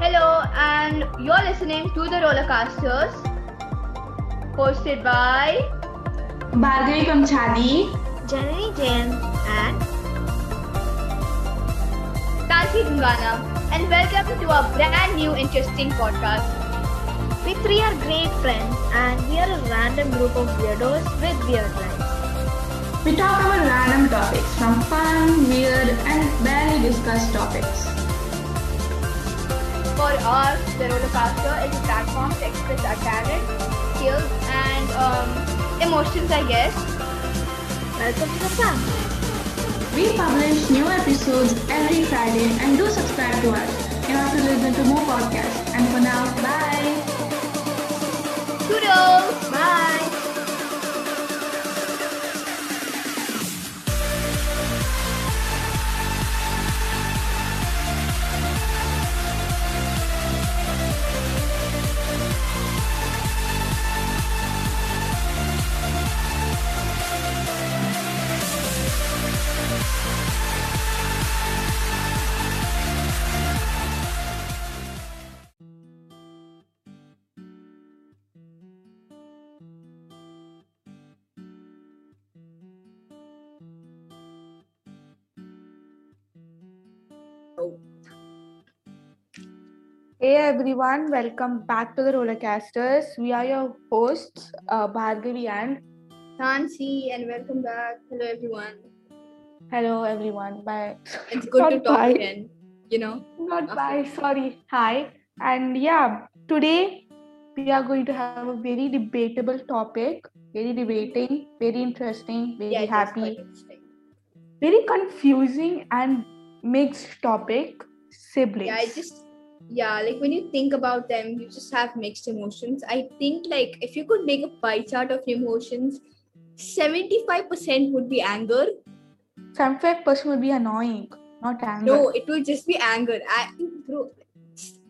Hello, and you're listening to the Rollercasters, hosted by Bhargavi Kamchadi. Janani Jain and Tansi Dhungana, and welcome to our brand new interesting podcast. we three are great friends and we are a random group of weirdos with weird lives. We talk about random topics, from fun, weird, and barely discussed topics. For us, the Rollercaster is a platform to express our talent, skills, and um, emotions, I guess. Welcome to the fun. We publish new episodes every Friday and do subscribe to us. You to listen to more podcasts. And for now, bye. Toodles! Hey everyone, welcome back to the Rollercasters. We are your hosts, uh, Bhargavi and Tansi, and welcome back. Hello, everyone. hello everyone. Bye. It's good to talk bye. again, you know. Not bye, sorry. Hi. And yeah, today we are going to have a very debatable topic, very debating, very interesting, very Yeah, happy, very confusing and mixed topic siblings. Yeah, I just yeah, like when you think about them, you just have mixed emotions. I think like if you could make a pie chart of emotions, 75% would be anger. 75% would be annoying, not anger. No, it will just be anger. I bro,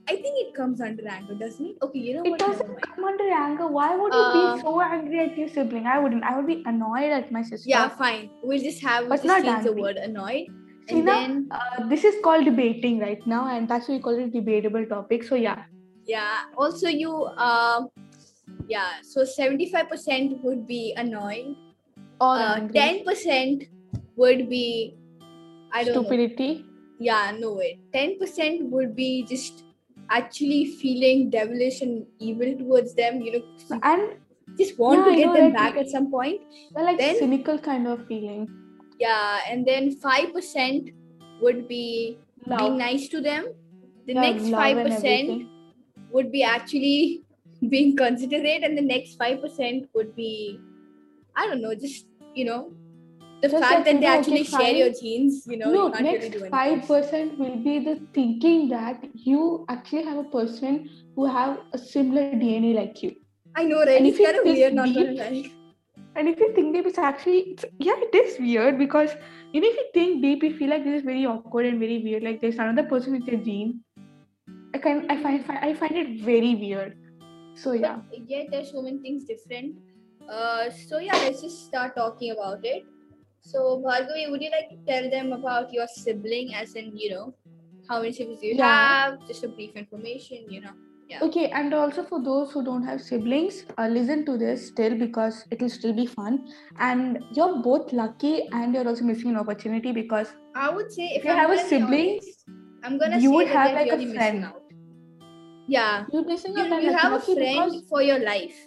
I think it comes under anger, doesn't it? Okay, you know It? Doesn't come under anger. Why would you Uh, be so angry at your sibling? I wouldn't. I would be annoyed at my sister. Yeah, fine. We'll just have we'll But just not change the word annoyed. And then uh, this is called debating right now, and that's why we call it debatable topic. So yeah, yeah. Also you uh yeah, so 75% would be annoying. or Uh, angry. 10% would be I don't know. stupidity. Yeah, no way. 10% would be just actually feeling devilish and evil towards them, you know, And just want Yeah, to get know, them like- back at some point. like Then- cynical kind of feeling. Yeah, and then 5% would be being nice to them. The Yeah, next 5% would be actually being considerate, and the next 5% would be, I don't know, just, you know, the Just fact that they actually share your genes, you know, no, next really five percent will be the thinking that you actually have a person who have a similar DNA like you. I know, right? And It's kind of weird, not deep- gonna lie. And if you think deep, it's actually it's, yeah, it is weird because you know if you think deep, you feel like this is very awkward and very weird. Like there's another person with your gene. I can I find I find it very weird. So yeah, But yet there's so many things different. Uh, so yeah, let's just start talking about it. So Bhargavi, would you like to tell them about your sibling, as in you know, how many siblings do you Yeah. have? Just a brief information, you know. Yeah. okay. And also for those who don't have siblings, uh, listen to this still because it will still be fun. And you're both lucky, and you're also missing an opportunity because I would say if, you have a sibling, honest, I'm gonna you say would have like a friend. out. Yeah, you're missing you, out. you have a friend for your life.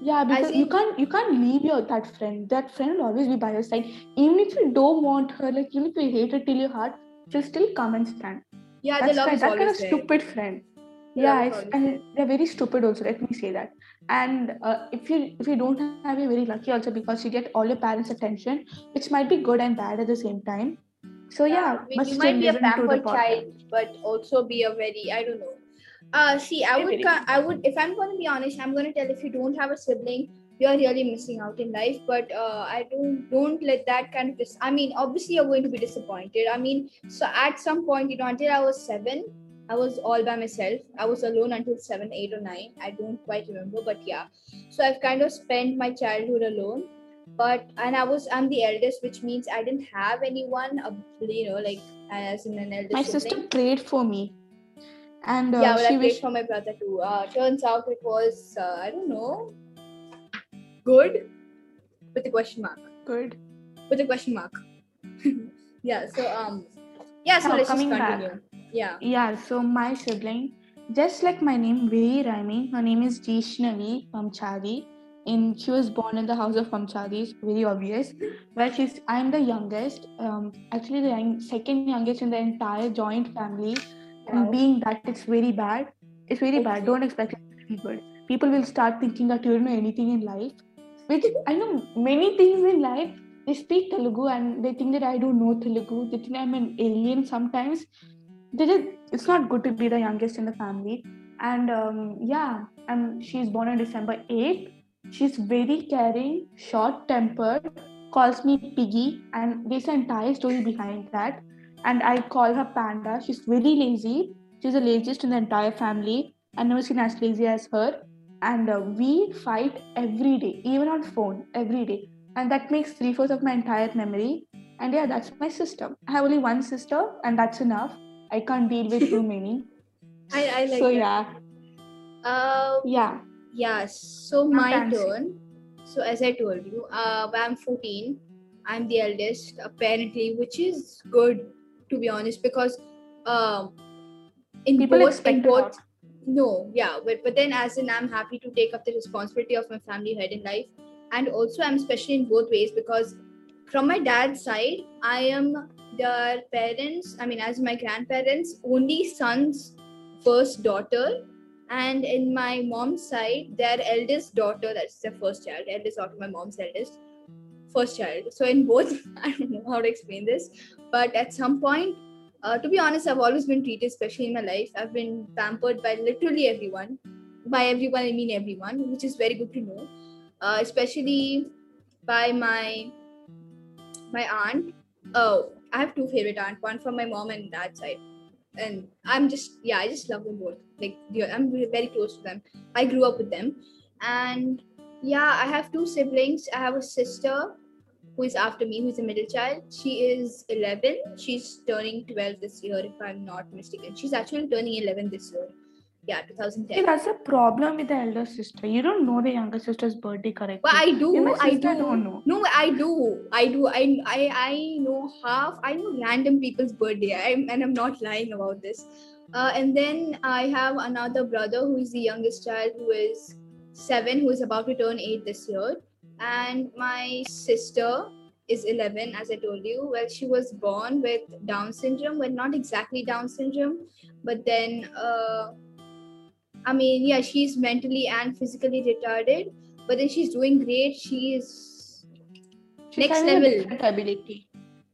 Yeah, because you can't you can't leave your that friend. That friend will always be by your side. Even if you don't want her, like even if you hate her till your heart, she'll still come and stand. Yeah, the That's love kind, is that kind of always there. stupid friend. The Yeah, love is it's, always and they're very stupid also. Let me say that. And uh, if you if you don't have, you're very lucky also because you get all your parents' attention, which might be good and bad at the same time. So yeah, I mean, but you might be a listen to the pampered child, but also be a very I don't know. Uh, see, I would, ca- I would, if I'm going to be honest, I'm going to tell if you don't have a sibling, you're really missing out in life. But uh, I don't, don't let that kind of. Dis- I mean, obviously, you're going to be disappointed. I mean, so at some point, you know, until I was seven, I was all by myself. I was alone until seven, eight, or nine. I don't quite remember, but yeah. So I've kind of spent my childhood alone. But and I was I'm the eldest, which means I didn't have anyone, uh, you know, like as in an eldest. My sibling. sister prayed for me, And uh, yeah, well, I she played wished for my brother too. Uh, turns out it was uh, I don't know, good, with a question mark. good. With a question mark. yeah. So um, yeah. So Now, let's just coming back. Yeah. Yeah, so my sibling, just like my name, very rhyming. Her name is Jishnavi Pamchari. And she was born in the house of Pamcharis, very obvious. But she's I'm the youngest, um, actually the second youngest in the entire joint family. And being that, it's very bad. It's very bad. Don't expect it to be good. People will start thinking that you don't know anything in life. Which I know many things in life. They speak Telugu and they think that I don't know Telugu. They think I'm an alien sometimes they just it's not good to be the youngest in the family. And um, yeah and she's born on december 8th she's very caring short tempered calls me piggy and there's an entire story behind that. And i call her panda. She's very lazy. She's the laziest in the entire family. I've never seen as lazy as her. And uh, we fight every day even on phone every day. And that makes three fourths of my entire memory. And yeah that's my sister i have only one sister and that's enough I can't deal with too many. I I like so that. yeah, Uh, yeah. yeah. So my turn. So as I told you, uh, I'm 14. I'm the eldest, apparently, which is good to be honest, because um, in People both expect in both no yeah but but then as in i'm happy to take up the responsibility of my family head in life and also i'm especially in both ways because from my dad's side i am their parents i mean as my grandparents only son's first daughter and in my mom's side their eldest daughter that's their first child eldest daughter my mom's eldest first child so in both i don't know how to explain this but at some point uh, to be honest, I've always been treated specially in my life. I've been pampered by literally everyone. By everyone, I mean everyone, which is very good to know. Uh, especially by my my aunt. Oh, I have two favorite aunt. One from my mom and dad side, and I'm just yeah, I just love them both. Like I'm very close to them. I grew up with them, and yeah, I have two siblings. I have a sister who is after me, who's a middle child. She is 11. She's turning 12 this year, if I'm not mistaken. She's actually turning 11 this year. Yeah, See, 2010. that's a problem with the elder sister. You don't know the younger sister's birthday correctly. But I do, I do. don't know. No, I do, I do. I, I, I know half. I know random people's birthday. I'm, and I'm not lying about this. Uh, and then I have another brother who is the youngest child, who is seven, who is about to turn eight this year. And my sister is 11, as I told you. Well, she was born with Down syndrome, well, not exactly Down syndrome, but then, uh, I mean, yeah, she's mentally and physically retarded, but then she's doing great. She is next level. ability.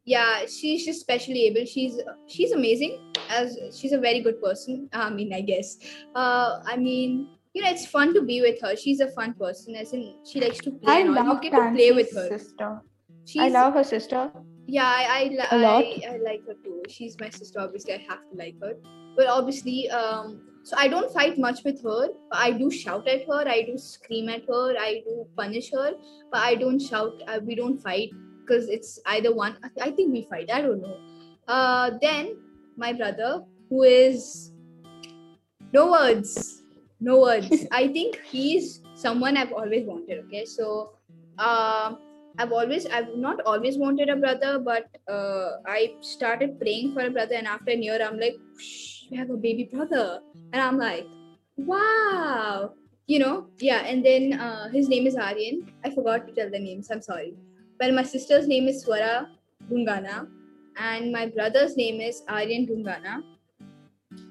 yeah she's just specially able she's she's amazing as she's a very good person i mean i guess uh i mean you know it's fun to be with her she's a fun person as in she likes to play I all. you love get to play with her sister. she's I love her sister. yeah i I, lot. I I like her too she's my sister obviously i have to like her but obviously um so i don't fight much with her i do shout at her i do scream at her i do punish her but i don't shout uh, we don't fight because it's either one i think we fight i don't know. Uh then my brother who is no words no words. I think he's someone i've always wanted okay? So um I've always, I've not always wanted a brother, but uh, I started praying for a brother, and after a year, I'm like, Shh, we have a baby brother, and I'm like, wow, you know, yeah. And then uh, his name is Aryan. I forgot to tell the names. I'm sorry. Well, my sister's name is Swara Dhungana, and my brother's name is Aryan Dhungana.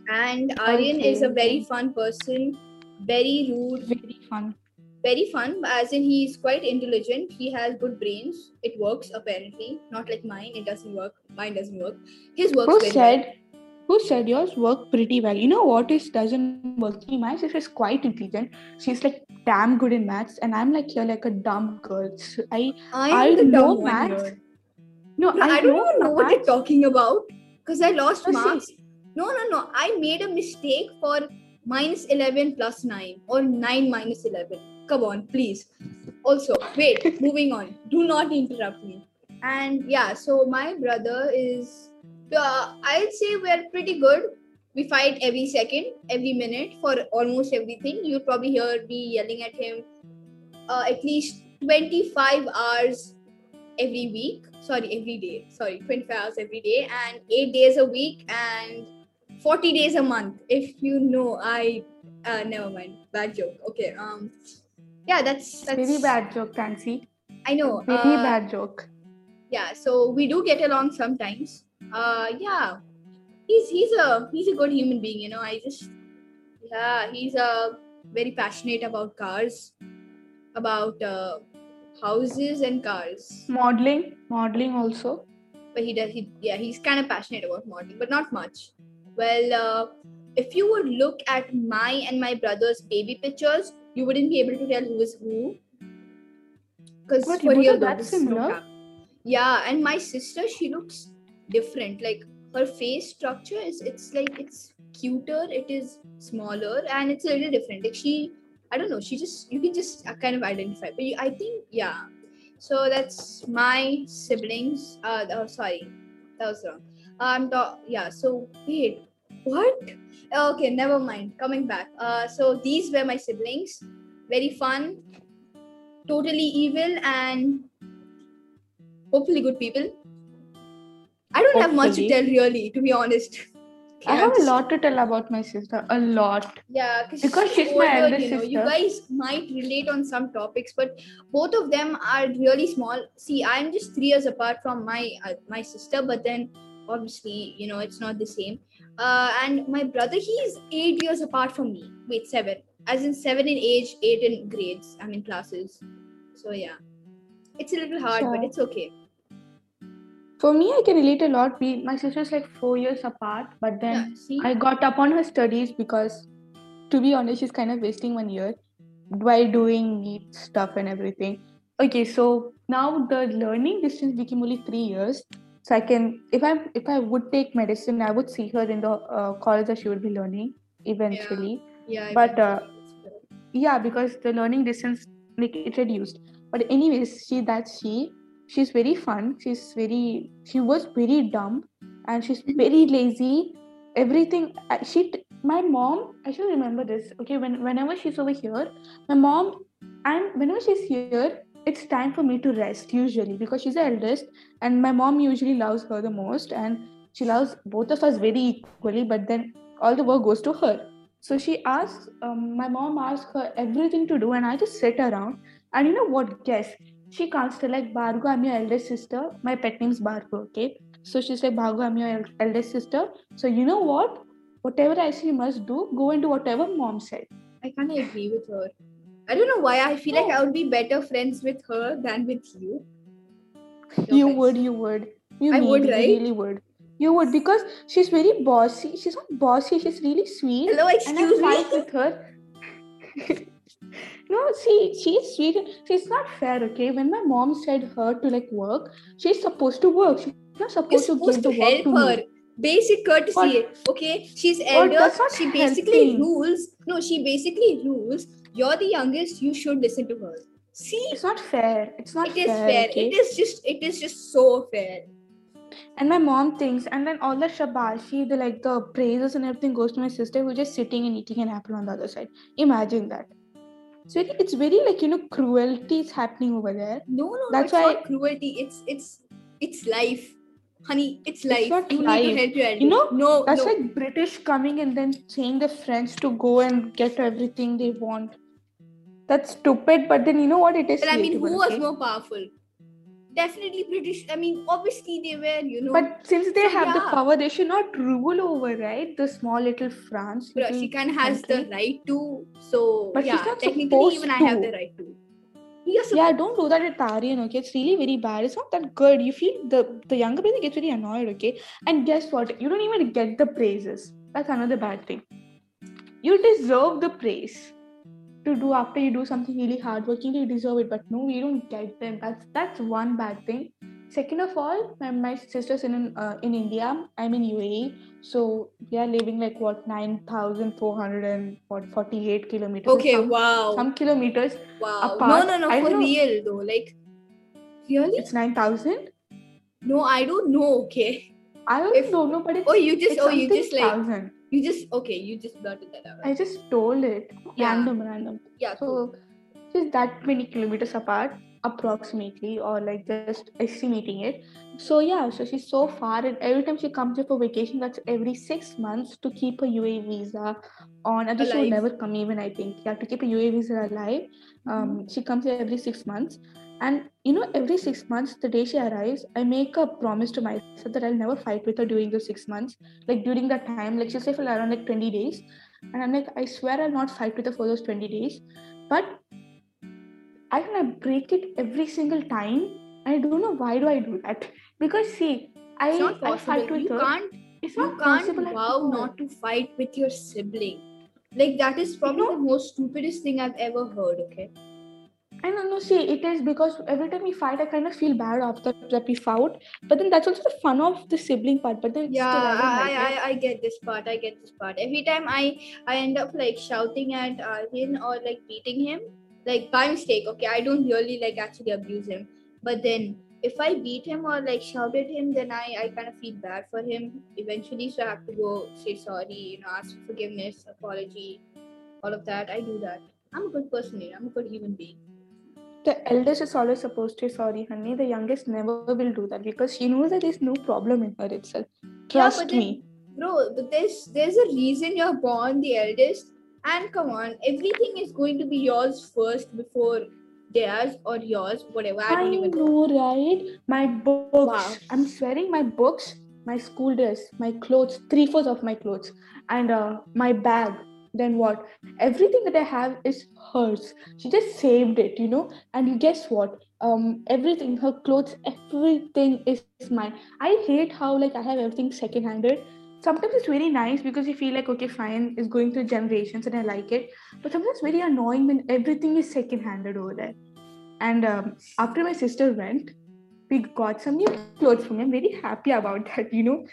And Aryan is a very fun person, very rude, Very fun. very fun as in he's quite intelligent he has good brains it works apparently not like mine it doesn't work mine doesn't work his works Who said? Who said yours work pretty well? You know what is doesn't work? My sister is quite intelligent. She's like damn good in maths, and I'm like you're like a dumb girl. So I i I know maths. here. no, no, I, don't even know what you're talking about because i lost No, see. no no no i made a mistake for minus 11 plus 9 or 9 minus 11 come on please also wait moving on do not interrupt me and yeah so my brother is uh, i'd say we're pretty good we fight every second, every minute for almost everything. You'll probably hear me yelling at him uh, at least 25 hours every week. Sorry, every day. Sorry, 25 hours every day and 8 days a week and 40 days a month. If you know, I uh, never mind. Bad joke. Okay. Um. Yeah, that's that's Very bad joke, Tansi. I know. Very uh, bad joke. yeah so we do get along sometimes uh yeah. He's he's a he's a good human being you know. I just yeah he's uh very passionate about cars about uh houses and cars. Modeling, modeling also. but he does he yeah he's kind of passionate about modeling but not much. Well uh if you would look at my and my brother's baby pictures you wouldn't be able to tell who is who. Because for real are though, that this is no similar? yeah and my sister she looks different. Like her face structure is it's like it's cuter it is smaller and it's a little different. Like she i don't know she just you can just uh, kind of identify. But i think yeah. So that's my siblings uh oh, sorry that was wrong. Um the, yeah so wait what? Okay never mind coming back. Uh so these were my siblings. Very fun totally evil and hopefully good people i don't have much to tell really to be honest. I I'm have a lot to tell about my sister. A lot. yeah Because she's my older, eldest you know. You guys might relate on some topics but both of them are really small. See i'm just three years apart from my uh, my sister but then obviously you know it's not the same. Uh, and my brother he's eight years apart from me. Wait seven. As in seven in age eight in grades i mean classes. So yeah. It's a little hard but it's okay For me, I can relate a lot. We, my sister's like four years apart, but then yeah see I got up on her studies because, to be honest, she's kind of wasting one year by doing NEET stuff and everything. Okay, so now the learning distance became only three years. So I can, if I if I would take medicine, I would see her in the uh, college that she would be learning eventually. yeah yeah but, uh. Yeah, because the learning distance like it reduced. But anyways, she that she she's very fun. She's very she was very dumb and she's very lazy. Everything she my mom I should remember this. Okay, when whenever she's over here, my mom and whenever she's here, it's time for me to rest usually because she's the eldest and my mom usually loves her the most and she loves both of us very equally. But then all the work goes to her. So she asks, um, my mom asks her everything to do, and I just sit around. And you know what? Guess she can't tell like Bhargo, I'm your eldest sister. My pet name's Bhargo, okay? So she's like, Bhargo, I'm your el- eldest sister. So you know what? Whatever I say you must do, go and do whatever mom said. I kind of agree with her. I don't know why. I feel like. I would be better friends with her than with you. No you offense. would, you would. You I would, right? You really would. You would because she's very bossy. She's not bossy. She's really sweet. Hello, and I excuse me. with her. no, see, she's sweet. She's not fair, okay? When my mom said her to like work, she's supposed to work. She's not supposed, to supposed give to the work help to her. me. Basic courtesy. Okay, she's elder. She basically helping. rules. No, she basically rules. You're the youngest. You should listen to her. See, It's not fair. It's not it is fair. fair. okay? It is just. It is just so fair. And my mom thinks, and then all the shabashi, the like the praises and everything goes to my sister who's just sitting and eating an apple on the other side. Imagine that. So it- it's very like you know cruelty is happening over there. No, no, That's it's why- not cruelty. It's it's it's life, honey. It's life. not you need to help your. You know, no, That's no. like British coming and then saying the French to go and get everything they want. That's stupid, but then you know what? It is. Well, I mean, who was okay? more powerful? Definitely British. I mean, obviously they were, you know. But since they So, have the power, they should not rule over, right? The small little France. Little of has the right to. So But she's yeah, not technically even I have the right to. Yeah, don't do that at Tarian, okay? It's really very bad. It's not that good. You feel the the younger brother gets really annoyed, okay? And guess what? You don't even get the praises. That's another bad thing. You deserve the praise to do after you do something really hardworking. You deserve it, but no, you don't get them. That's that's one bad thing. Second of all, my, my sister's in uh, in India. I'm in UAE, so we are living like what nine thousand four hundred and what forty eight kilometers. Okay, some, wow. some kilometers. wow. apart, no, no, no, I for real though. Like, really? It's nine thousand. No, I don't know. Okay. I don't know, no, but it's, Oh, you just, oh, you just like, thousand. You just okay. You just blurted that out. I just told it. Yeah. Random, random. yeah. Cool. So just that many kilometers apart, approximately, or like just estimating it. So yeah, so she's so far, and every time she comes here for vacation, that's every six months to keep a UAE visa on. Think she will never come even. I think yeah, to keep a UAE visa alive. Um, she comes here every six months, and you know, every six months, the day she arrives, I make a promise to myself that I'll never fight with her during those six months. Like during that time, like she'll say for around like twenty days, and I'm like, I swear I'll not fight with her for those twenty days, but I can I break it every single time. I don't know why do I do that because see, I It's not I fight possible. with You her. can't. it's You not can't possible vow not to fight with your sibling. Like that is probably the most stupidest thing I've ever heard. Okay. I don't know. See, it is because every time we fight, I kind of feel bad after that we fought. But then that's also the fun of the sibling part. But then Yeah, I, I. I, I get this part. I get this part. Every time I I end up like shouting at Aryan or like beating him, like by mistake. Okay, I don't really like actually abuse him, but then if I beat him or like shout at him, then I I kind of feel bad for him eventually. So I have to go say sorry, you know, ask forgiveness, apology, all of that. I do that. I'm a good person. You know, I'm a good human being. The eldest is always supposed to say sorry, honey. The youngest never will do that because she knows that there's no problem in her itself. Trust then- me. bro but there's there's a reason you're born the eldest and come on everything is going to be yours first before theirs or yours whatever i I don't even know know, right? My books. Wow. I'm swearing my books, my school dress, my clothes, three fourths of my clothes, and uh, my bag. Then what? Everything that I have is hers. She just saved it, you know. And you guess what? Um, everything, her clothes, everything is mine. I hate how like I have everything second-handed. Sometimes it's very nice because you feel like okay, fine, it's going through generations and I like it. But sometimes it's very annoying when everything is second-handed over there. And um, after my sister went, we got some new clothes from me. I'm very happy about that. You know,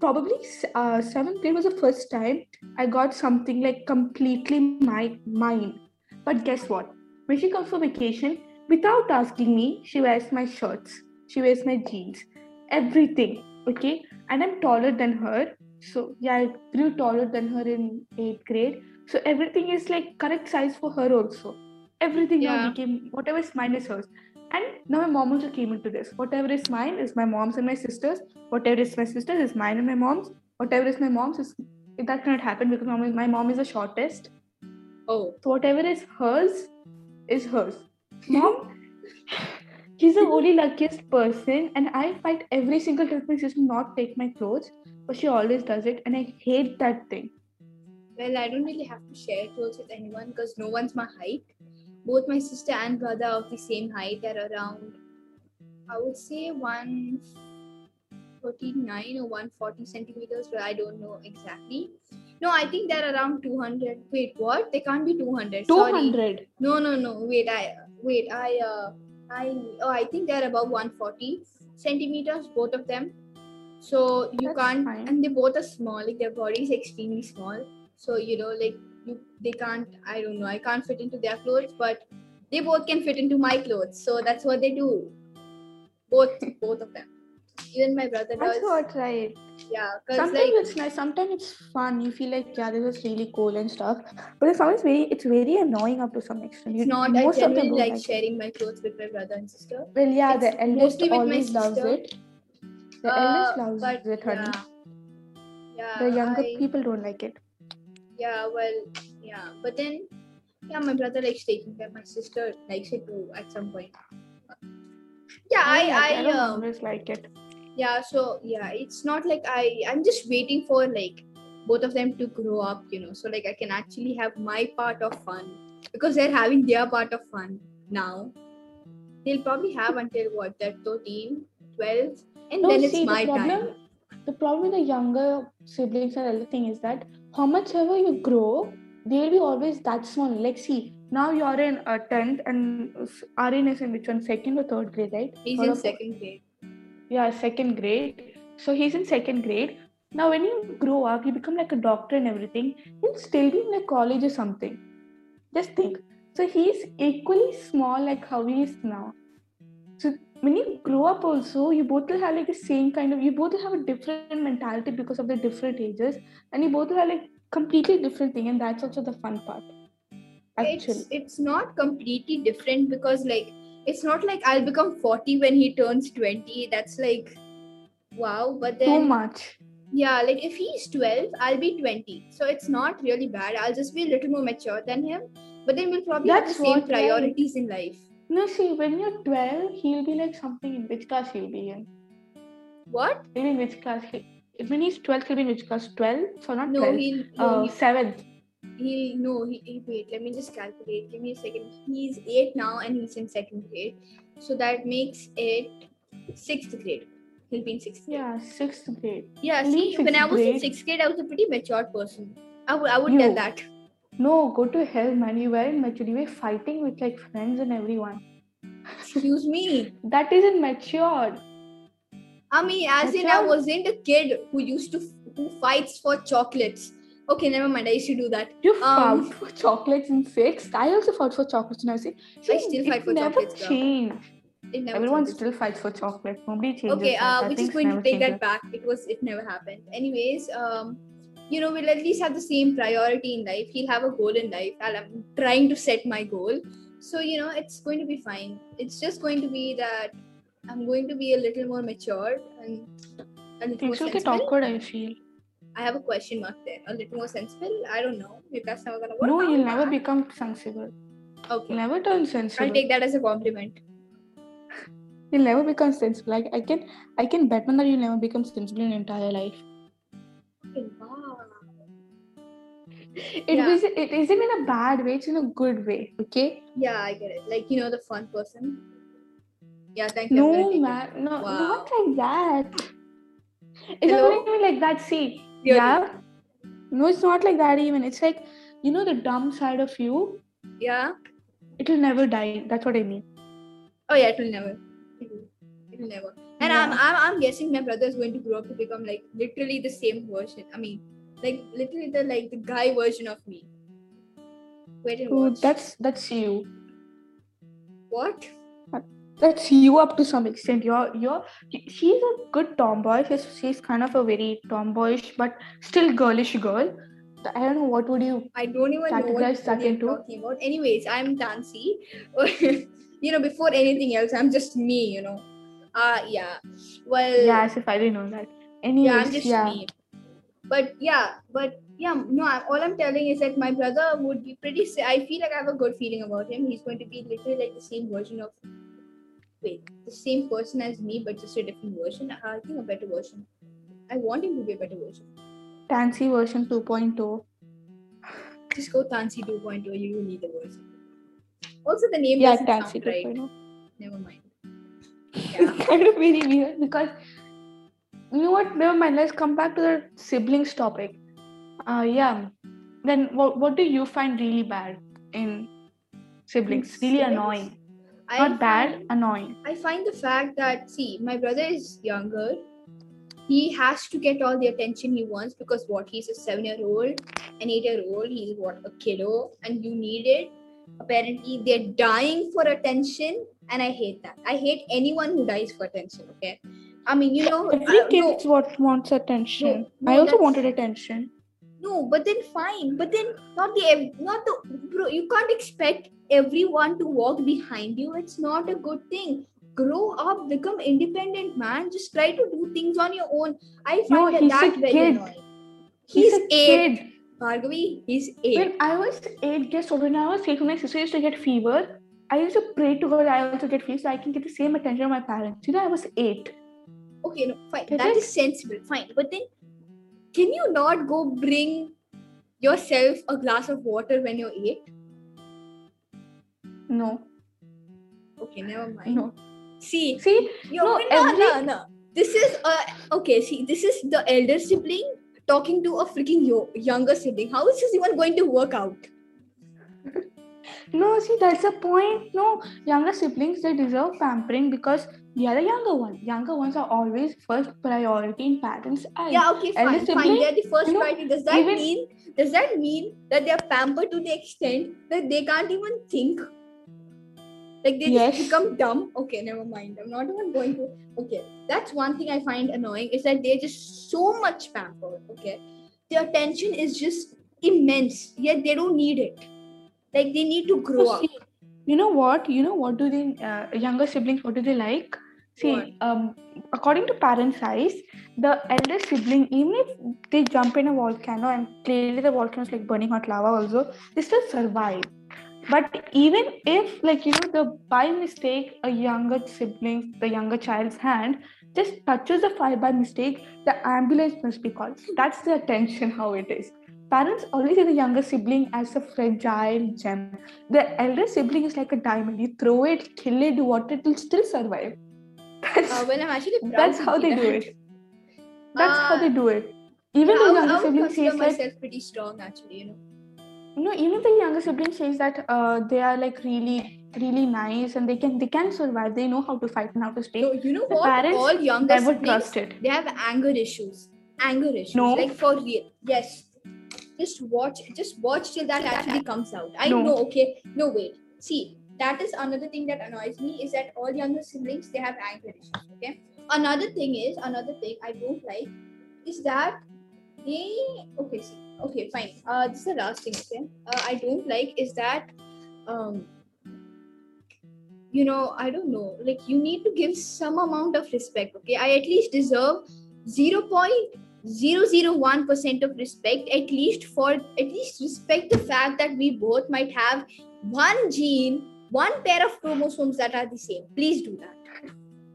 probably uh, seventh grade was the first time I got something like completely my mine. But guess what? When she comes for vacation, without asking me, she wears my shirts, she wears my jeans, everything. Okay, and I'm taller than her. So yeah, I grew taller than her in eighth grade. So everything is like correct size for her also. Everything now Yeah. became whatever is mine is hers. And now my mom also came into this. Whatever is mine is my mom's and my sister's. Whatever is my sister's is mine and my mom's. Whatever is my mom's is that cannot happen because my mom is the shortest. oh So whatever is hers is hers. Mom, she's the only luckiest person, and I fight every single time my sister not take my clothes, but she always does it, and I hate that thing. well i don't really have to share clothes with anyone because no one's my height both my sister and brother are of the same height they're around i would say 139 or 140 centimeters but i don't know exactly no i think they're around 200 wait what they can't be 200 Two Sorry. No, no, no. Wait, I wait. I uh, I oh, I think they're above 140 centimeters, both of them. So you That's can't, fine. and they both are small. Like their body is extremely small. So you know, like you, they can't. I don't know. I can't fit into their clothes, but they both can fit into my clothes. So that's what they do. Both, both of them. Even my brother does. That's what right. Yeah, Sometimes like it's nice. Sometimes it's fun. You feel like yeah, this is really cool and stuff. But it's always very, it's very annoying up to some extent. You, it's not. I most of them generally like like sharing my clothes with my brother and sister. Well, yeah, It's the eldest mostly with my always loves it. The Uh, eldest loves but it, honey. yeah. Yeah, The younger I- people don't like it. Yeah well yeah but then yeah my brother likes taking care my sister likes it too at some point. Yeah i don't i, don't um, always like it. yeah so yeah it's not like i i'm just waiting for like both of them to grow up you know so like i can actually have my part of fun. Because they're having their part of fun now. They'll probably have until what they're 13 12 and No, then it's see, my the problem, time. the problem with the younger siblings and everything is that how much ever you grow, they'll be always that small. Like, see, now you're in uh, 10th and Aryan is in which one? Second or third grade, right? he's Third in second grade Yeah, second grade. So he's in second grade. Now, when you grow up, you become like a doctor and everything, you'll still be in like college or something. Just think. So he's equally small like how he is now. So when you grow up also, you both will have like the same kind of you both will have a different mentality because of the different ages, and you both will have like completely different thing, and that's also the fun part. Actually, it's it's not completely different because like it's not like I'll become 40 when he turns 20. That's like wow. But too then much. yeah, like if he's 12, I'll be 20. So it's not really bad. I'll just be a little more mature than him. But then we'll probably That's have the same right. priorities in life. No, see, when you're 12, he'll be like something in which class he'll be in. What? Maybe in which class he, when he's 12, he'll be in which class? 12? So not No, 12. he'll no, uh, he, 7th. he no he, he wait. Let me just calculate. Give me a second. He's eight now and he's in second grade. So that makes it sixth grade. He'll be in sixth grade. Yeah, 6th grade. Yeah, see, when I was in sixth grade, I was a pretty mature person. I would, I would tell that. No, go to hell, man. You weren't mature. You were fighting with like friends and everyone. Excuse me. That isn't matured. I mean, as in, I wasn't a kid who used to who fights for chocolates. Okay, never mind. I used to do that. You Um, fought for chocolates in sixth. I also fought for chocolates in sixth. I still fight for never chocolates, changed. It never Everyone changes. still fights for chocolate. Nobody changes. Okay, uh, we're just going to take that back. It was, it never happened. Anyways, um, you know, we'll at least have the same priority in life. He'll have a goal in life, and I'm trying to set my goal. So you know, it's going to be fine. It's just going to be that I'm going to be a little more matured and a little more will get sensible. awkward, I feel. I have a question mark there. A little more sensible. I don't know if that's never gonna work. No, you'll never become sensible. Okay, You'll never turn sensible. I'll take that as a compliment. You'll never become sensible. Like I can, I can bet on that you'll never become sensible in your entire life. Wow. It Yeah. was. It isn't in a bad way. It's in a good way. Okay. Yeah, I get it. Like you know, the fun person. Yeah, thank you. No, it. man. No, Wow. not like that. It's Hello? not even like that. See, Really? yeah. No, it's not like that even. It's like you know the dumb side of you. Yeah. It'll never die. That's what I mean. Oh yeah, it will never. It will never. And I'm, I'm I'm guessing my brother is going to grow up to become like literally the same version. I mean, like literally the like the guy version of me. Wait and watch. that's that's you. what? Uh, that's you up to some extent. You're you're. She's a good tomboy. She's she's kind of a very tomboyish but still girlish girl. I don't know what would you I don't even know what, Categorize that what you're talking about. Anyways, I'm Tansi. you know, before anything else, I'm just me. You know. Uh yeah. Well. Yeah, as if I didn't know that. Anyways, yeah i'm just yeah. me but yeah but yeah no I, all i'm telling is that my brother would be pretty i feel like i have a good feeling about him he's going to be literally like the same version of wait the same person as me but just a different version i think a better version i want him to be a better version Tansi version oh. 2.0. just go Tansi 2.0 you will need the version also the name Yeah, doesn't Tansi sound right 2.0. never mind yeah kind of very weird because you know what? Never mind. Let's come back to the siblings topic. Uh, yeah. Then what what do you find really bad in siblings? Really Siblings? annoying. I Not bad, find- annoying. I find the fact that see, my brother is younger. He has to get all the attention he wants because what he's a seven-year-old, an eight-year-old, he's what a kiddo, and you need it. Apparently, they're dying for attention, and I hate that. I hate anyone who dies for attention. Okay, I mean, you know, Every kid no, is what wants attention. no, I also wanted attention. no, but then fine, but then not the not the bro. You can't expect everyone to walk behind you. It's not a good thing. Grow up, become independent, man. Just try to do things on your own. I find No, that, he's that very kid. annoying. He's, He's, a eight. kid. Bhargavi, he's eight. When I was eight, guess what? When I was eight, when my sister used to get fever, I used to pray to God I also get fever so I can get the same attention of my parents. You know, I was eight. Okay, no, fine. That is sensible, fine. But then, can you not go bring yourself a glass of water when you're eight? No, Okay, never mind. no. See, See, Yo, No, no, no, every- no. This is uh okay. See, this is the elder sibling talking to a freaking yo- younger sibling. How is this even going to work out? No, see, that's the point. No, younger siblings they deserve pampering because they are the younger one. Younger ones are always first priority in parents' eyes. Yeah, okay, elder fine, fine. sibling, They're the first you know, priority. Does that even- mean does that mean that they're pampered to the extent that they can't even think? Like they Yes. just become dumb. Okay, never mind. I'm not even going to. Okay, that's one thing I find annoying is that they're just so much pampered. Okay, their attention is just immense. Yet they don't need it. Like they need to grow So up. you know what? You know what do they uh, younger siblings? What do they like? See, um, according to parent size, the elder sibling, even if they jump in a volcano and clearly the volcano is like burning hot lava, also they still survive. But even if, like you know, the by mistake a younger sibling, the younger child's hand just touches the fire by mistake, the ambulance must be called. That's the attention how it is. Parents always see the younger sibling as a fragile gem the elder sibling is like a diamond. You throw it, kill it, do what it will still survive. That's, Uh, well, I'm actually that's how they do it. That's how they Uh, do it. Even I the younger sibling says like pretty strong, actually. You know. no, even the younger sibling says that uh, they are like really, really nice and they can they can survive. They know how to fight and how to stay. No, you know The what? parents All younger Never siblings, trust it. they have anger issues. Anger issues. No. Like for real. Yes. Just watch. Just watch till that actually comes out. I No. know. Okay. No wait. See, that is another thing that annoys me is that all younger siblings they have anger issues. Okay. Another thing is another thing I don't like is that they okay see okay fine uh this is the last thing okay uh, I don't like is that um you know i don't know like you need to give some amount of respect okay i at least deserve 0.001% of respect at least for at least respect the fact that we both might have one gene one pair of chromosomes that are the same please do that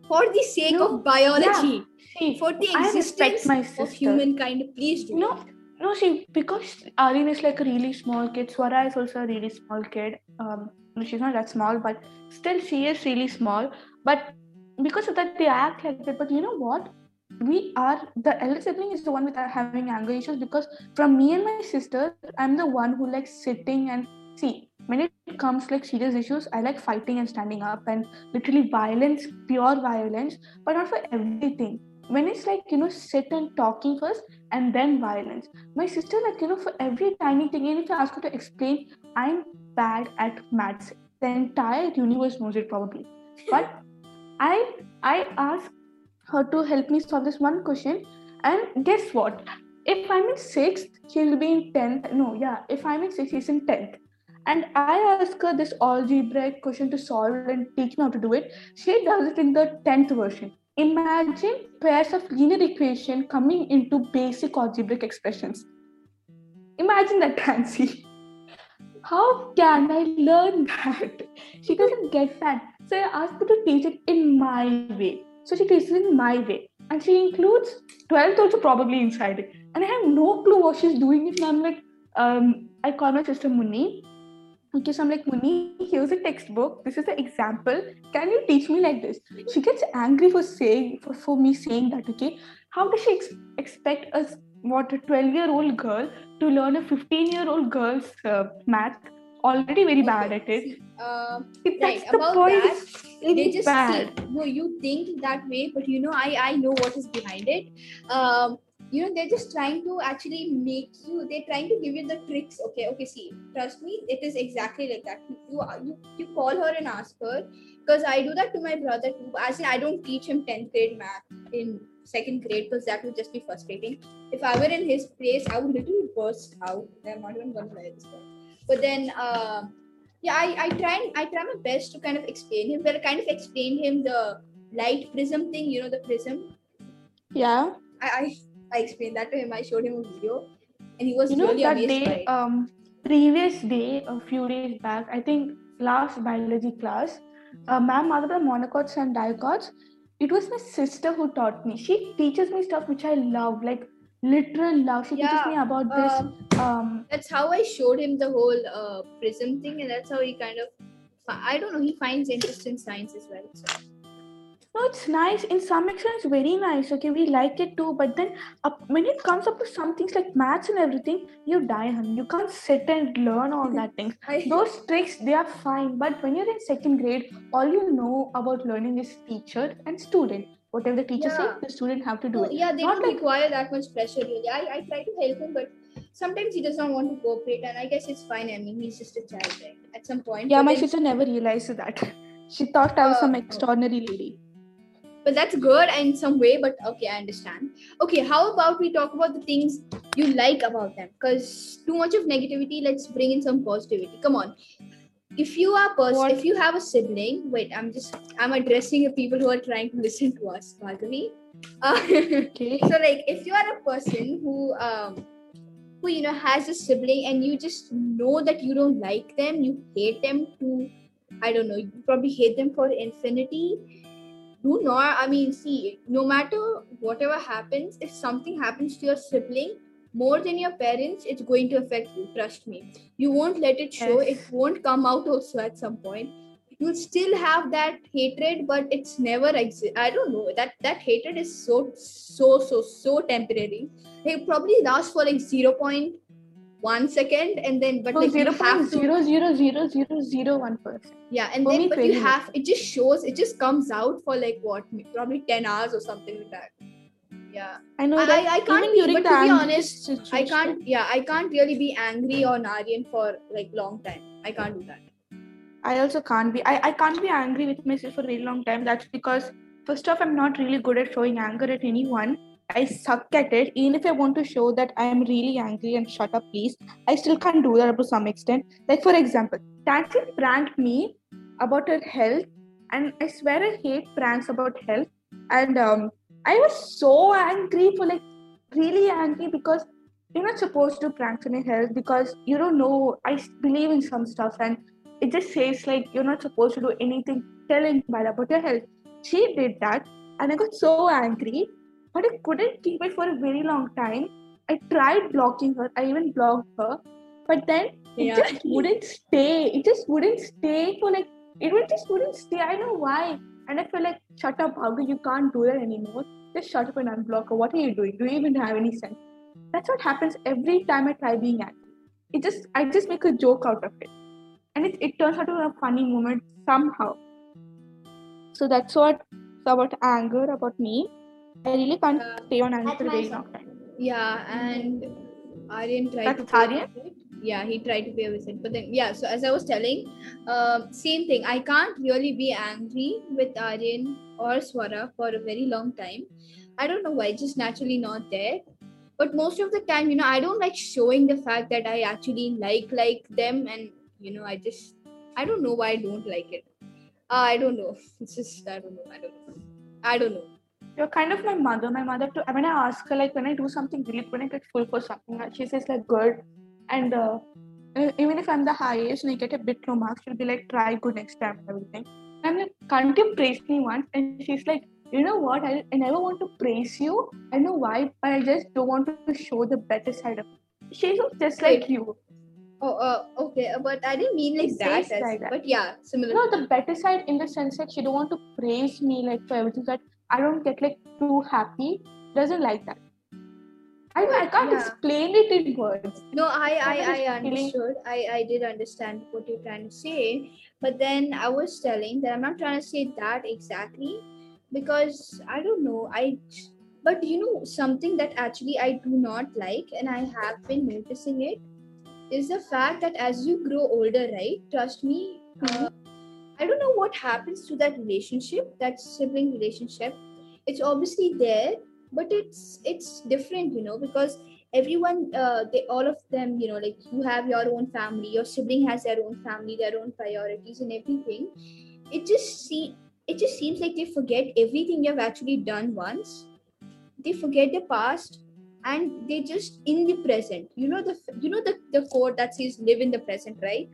for the sake No, of biology See, for the existence my of humankind please do No, no, see, because Aryan is like a really small kid, Swara is also a really small kid. Um, she's not that small, but still she is really small. But because of that, they act like that. But you know what? We are the elder sibling is the one with having anger issues because from me and my sister, I'm the one who likes sitting and see when it comes like serious issues, I like fighting and standing up and literally violence, pure violence, but not for everything. When it's like you know, sit and talking first and then violence. My sister, like, you know, for every tiny thing, even if I ask her to explain, I'm bad at maths. The entire universe knows it probably. But I I ask her to help me solve this one question. And guess what? If I'm in sixth, she'll be in tenth. No, yeah, if I'm in sixth, she's in tenth. And I ask her this algebraic question to solve and teach me how to do it. She does it in the tenth version. Imagine pairs of linear equation coming into basic algebraic expressions. Imagine that, Nancy. How can I learn that? She doesn't get that. So I asked her to teach it in my way. So she teaches it in my way. And she includes 12th also probably inside it. And I have no clue what she's doing. And I'm like, um, I call my sister Muni. Okay, so I'm like, Muni, here's a textbook. This is the example. Can you teach me like this? She gets angry for saying for, for me saying that. Okay, how does she ex- expect us what a 12 year old girl to learn a 15 year old girl's uh, math? Already very bad at it. uh, That's right the about point. that really they just bad. see, no you think that way but you know i i know what is behind it. Um you know they're just trying to actually make you they're trying to give you the tricks. Okay okay see trust me it is exactly like that. You you, you call her and ask her because i do that to my brother too. As in i don't teach him 10th grade math in second grade because that would just be frustrating. If i were in his place i would literally burst out. I'm not even gonna lie this point. But then um yeah I, I try and i try my best to kind of explain him well I kind of explained him the light prism thing you know the prism. Yeah. i i, I explained that to him. I showed him a video and he was you know really that amazed day um previous day a few days back i think last biology class uh, ma'am other than monocots and dicots it was my sister who taught me. She teaches me stuff which i love like literal love. Teaches Yeah, me about this Um, um that's how i showed him the whole uh, prism thing and that's how he kind of i don't know he finds interest in science as well so. No it's nice. In some extent it's very nice. Okay we like it too but then when it comes up to some things like maths and everything you die honey. You can't sit and learn all that things I, those tricks they are fine but when you're in second grade all you know about learning is teacher and student whatever the teacher Yeah. says the student have to do No, it yeah, they Not don't like- require that much pressure really. I, I try to help him, but sometimes he does not want to cooperate, and I guess it's fine. I mean, he's just a child, right? At some point. yeah my then- sister never realized that she thought i was Uh, some extraordinary lady but that's good in some way but okay i understand okay how about we talk about the things you like about them because too much of negativity let's bring in some positivity come on if you are person What? if you have a sibling wait i'm just i'm addressing the people who are trying to listen to us Bhargavi. uh, Okay. so like if you are a person who um who you know has a sibling and you just know that you don't like them you hate them to i don't know you probably hate them for infinity do not i mean see no matter whatever happens if something happens to your sibling more than your parents it's going to affect you trust me. You won't let it show. Yes. it won't come out also at some point. You'll still have that hatred but it's never exist i don't know. That that hatred is so so so so temporary. It probably lasts for like 0.1 second and then but So like zero you point have to zero zero zero zero zero one percent. yeah and For then me, but you have it just shows it just comes out for like what probably 10 hours or something like that yeah I know I- that I can't even be- during but the to be honest, I can't yeah I can't really be angry on Aryan for like long time I can't do that I also can't be. I, I can't be angry with myself for a really long time. That's because first off, I'm not really good at showing anger at anyone. I suck at it. Even if I want to show that I am really angry and shut up, please, I still can't do that to some extent. Like for example, Tansi pranked me about her health, and I swear I hate pranks about health. And um, I was so angry for like really angry because you're not supposed to prank on your health because you don't know. I believe in some stuff and it just says like you're not supposed to do anything telling bad about your health. She did that, and I got so angry, but I couldn't keep it for a very long time. I tried blocking her. I even blocked her, but then it Yeah. just wouldn't stay. It just wouldn't stay for like it would just wouldn't stay. I know why, and I feel like shut up, Bhavga. You can't do that anymore. Just shut up and unblock her. What are you doing? Do you even have any sense? That's what happens every time I try being angry. It just I just make a joke out of it and it, it turns out to be a funny moment somehow. So that's what so about anger about me. I really can't Uh, stay on anger for a very long time. yeah and Aryan tried That's to Aryan? it. Yeah he tried to pay with it but then yeah so as I was telling um same thing. I can't really be angry with Aryan or Swara for a very long time. I don't know why just naturally not there. But most of the time you know I don't like showing the fact that I actually like like them and you know I just I don't know why I don't like it. Uh, I don't know. It's just I don't know. I don't know. I don't know. You're kind of my mother. My mother too. When I ask her like when I do something really when I get full for something, she says like good, and uh, even if I'm the highest and I get a bit low marks, she'll be like try good next time and everything. And I'm like, can't you praise me once? And she's like, you know what? I, I never want to praise you. I know why, but I just don't want to show the better side of. It. She's just like Wait. you. Oh, uh, okay, uh, but I didn't mean like that, as- like that. But yeah, similar. No, the better side in the sense that she don't want to praise me like for everything that I don't get like too happy. Doesn't like that. I, I can't Yeah. explain it in words. no, I, I, I understood. I, I did understand what you're trying to say, but then I was telling that I'm not trying to say that exactly because I don't know. I, but you know something that actually I do not like, and I have been noticing it, is the fact that as you grow older, right? Trust me, uh, I don't know what happens to that relationship, that sibling relationship. It's obviously there, but it's it's different, you know, because everyone, uh, they all of them, you know, like you have your own family, your sibling has their own family, their own priorities and everything. It just see it just seems like they forget everything you've actually done once. They forget the past and they just in the present. You know the you know the the quote that says live in the present, right?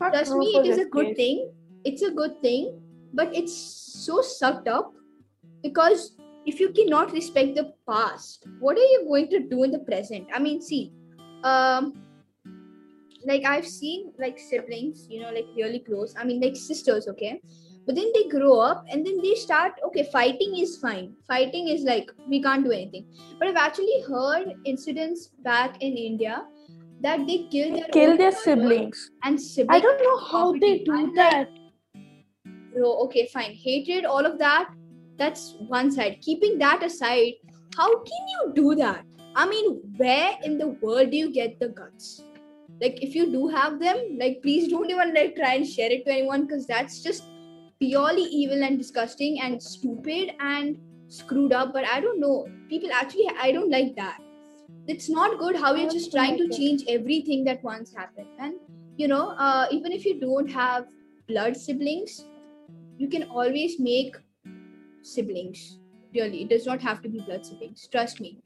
Not trust me it is a good case. thing it's a good thing but it's so sucked up because if you cannot respect the past what are you going to do in the present? I mean see um like i've seen like siblings you know like really close i mean like sisters okay? But then they grow up and then they start okay fighting is fine. Fighting is like we can't do anything. But i've actually heard incidents back in india that they kill their Kill their siblings. and siblings I don't know how they do that. bro okay fine. Hatred all of that that's one side keeping that aside how can you do that i mean where in the world do you get the guts like if you do have them like please don't even like try and share it to anyone because that's just purely evil and disgusting and stupid and screwed up. But I don't know. People actually, I don't like that. It's not good how you're just trying to change everything that once happened. And you know, uh, even if you don't have blood siblings, you can always make siblings. Really, it does not have to be blood siblings. Trust me.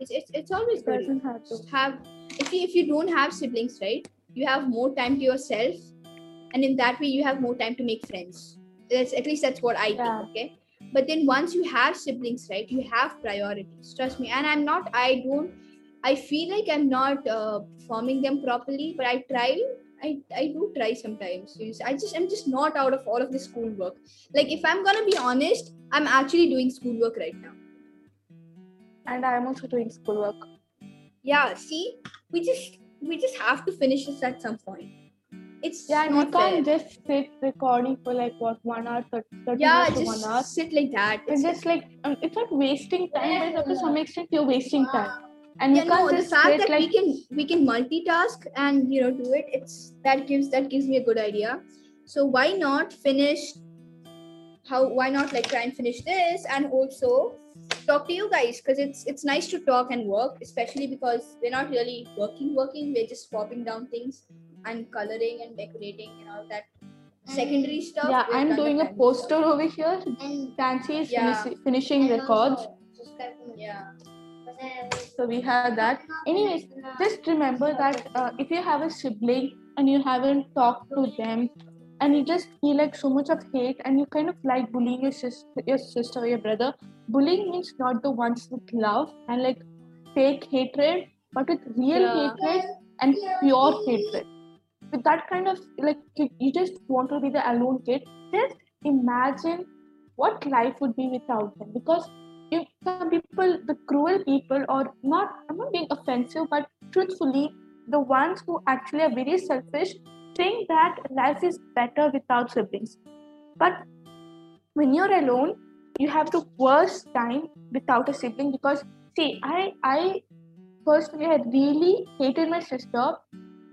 It's it's, it's always It good doesn't have to. have if you if you don't have siblings right you have more time to yourself and in that way you have more time to make friends that's at least that's what i Yeah. think okay but then once you have siblings right you have priorities trust me and i'm not i don't i feel like i'm not uh, performing them properly but i try I, I do try sometimes. I just I'm just not out of all of this schoolwork. Like if I'm gonna be honest, I'm actually doing schoolwork right now. And I am also doing schoolwork. Yeah, see, we just we just have to finish this at some point. It's Yeah, not fair. can't just sit recording for like what one hour, thir- thirty yeah, minutes to one hour. just sit like that. It's just like um, it's not wasting time, but to some extent you're wasting time. And yeah, can't no, the fact that like we can we can multitask and you know do it, it's that gives that gives me a good idea. So why not finish? How why not like try and finish this and also talk to you guys because it's it's nice to talk and work, especially because we're not really working working. We're just swapping down things and coloring and decorating and all that secondary stuff. yeah, I'm doing a poster stuff. over here. And, Nancy is Yeah. finish- finishing and records. also subscribe to my Yeah. So we have that. Anyways, just remember that uh, if you have a sibling and you haven't talked to them and you just feel like so much of hate and you kind of like bullying your sister your sister or your brother bullying means not the ones with love and like fake hatred but with real Yeah. hatred and pure hatred with that kind of like you, you just want to be the alone kid just imagine what life would be without them because some people the cruel people or not i'm not being offensive but truthfully the ones who actually are very selfish think that life is better without siblings. But when you're alone you have the worst time without a sibling because see i i personally had really hated my sister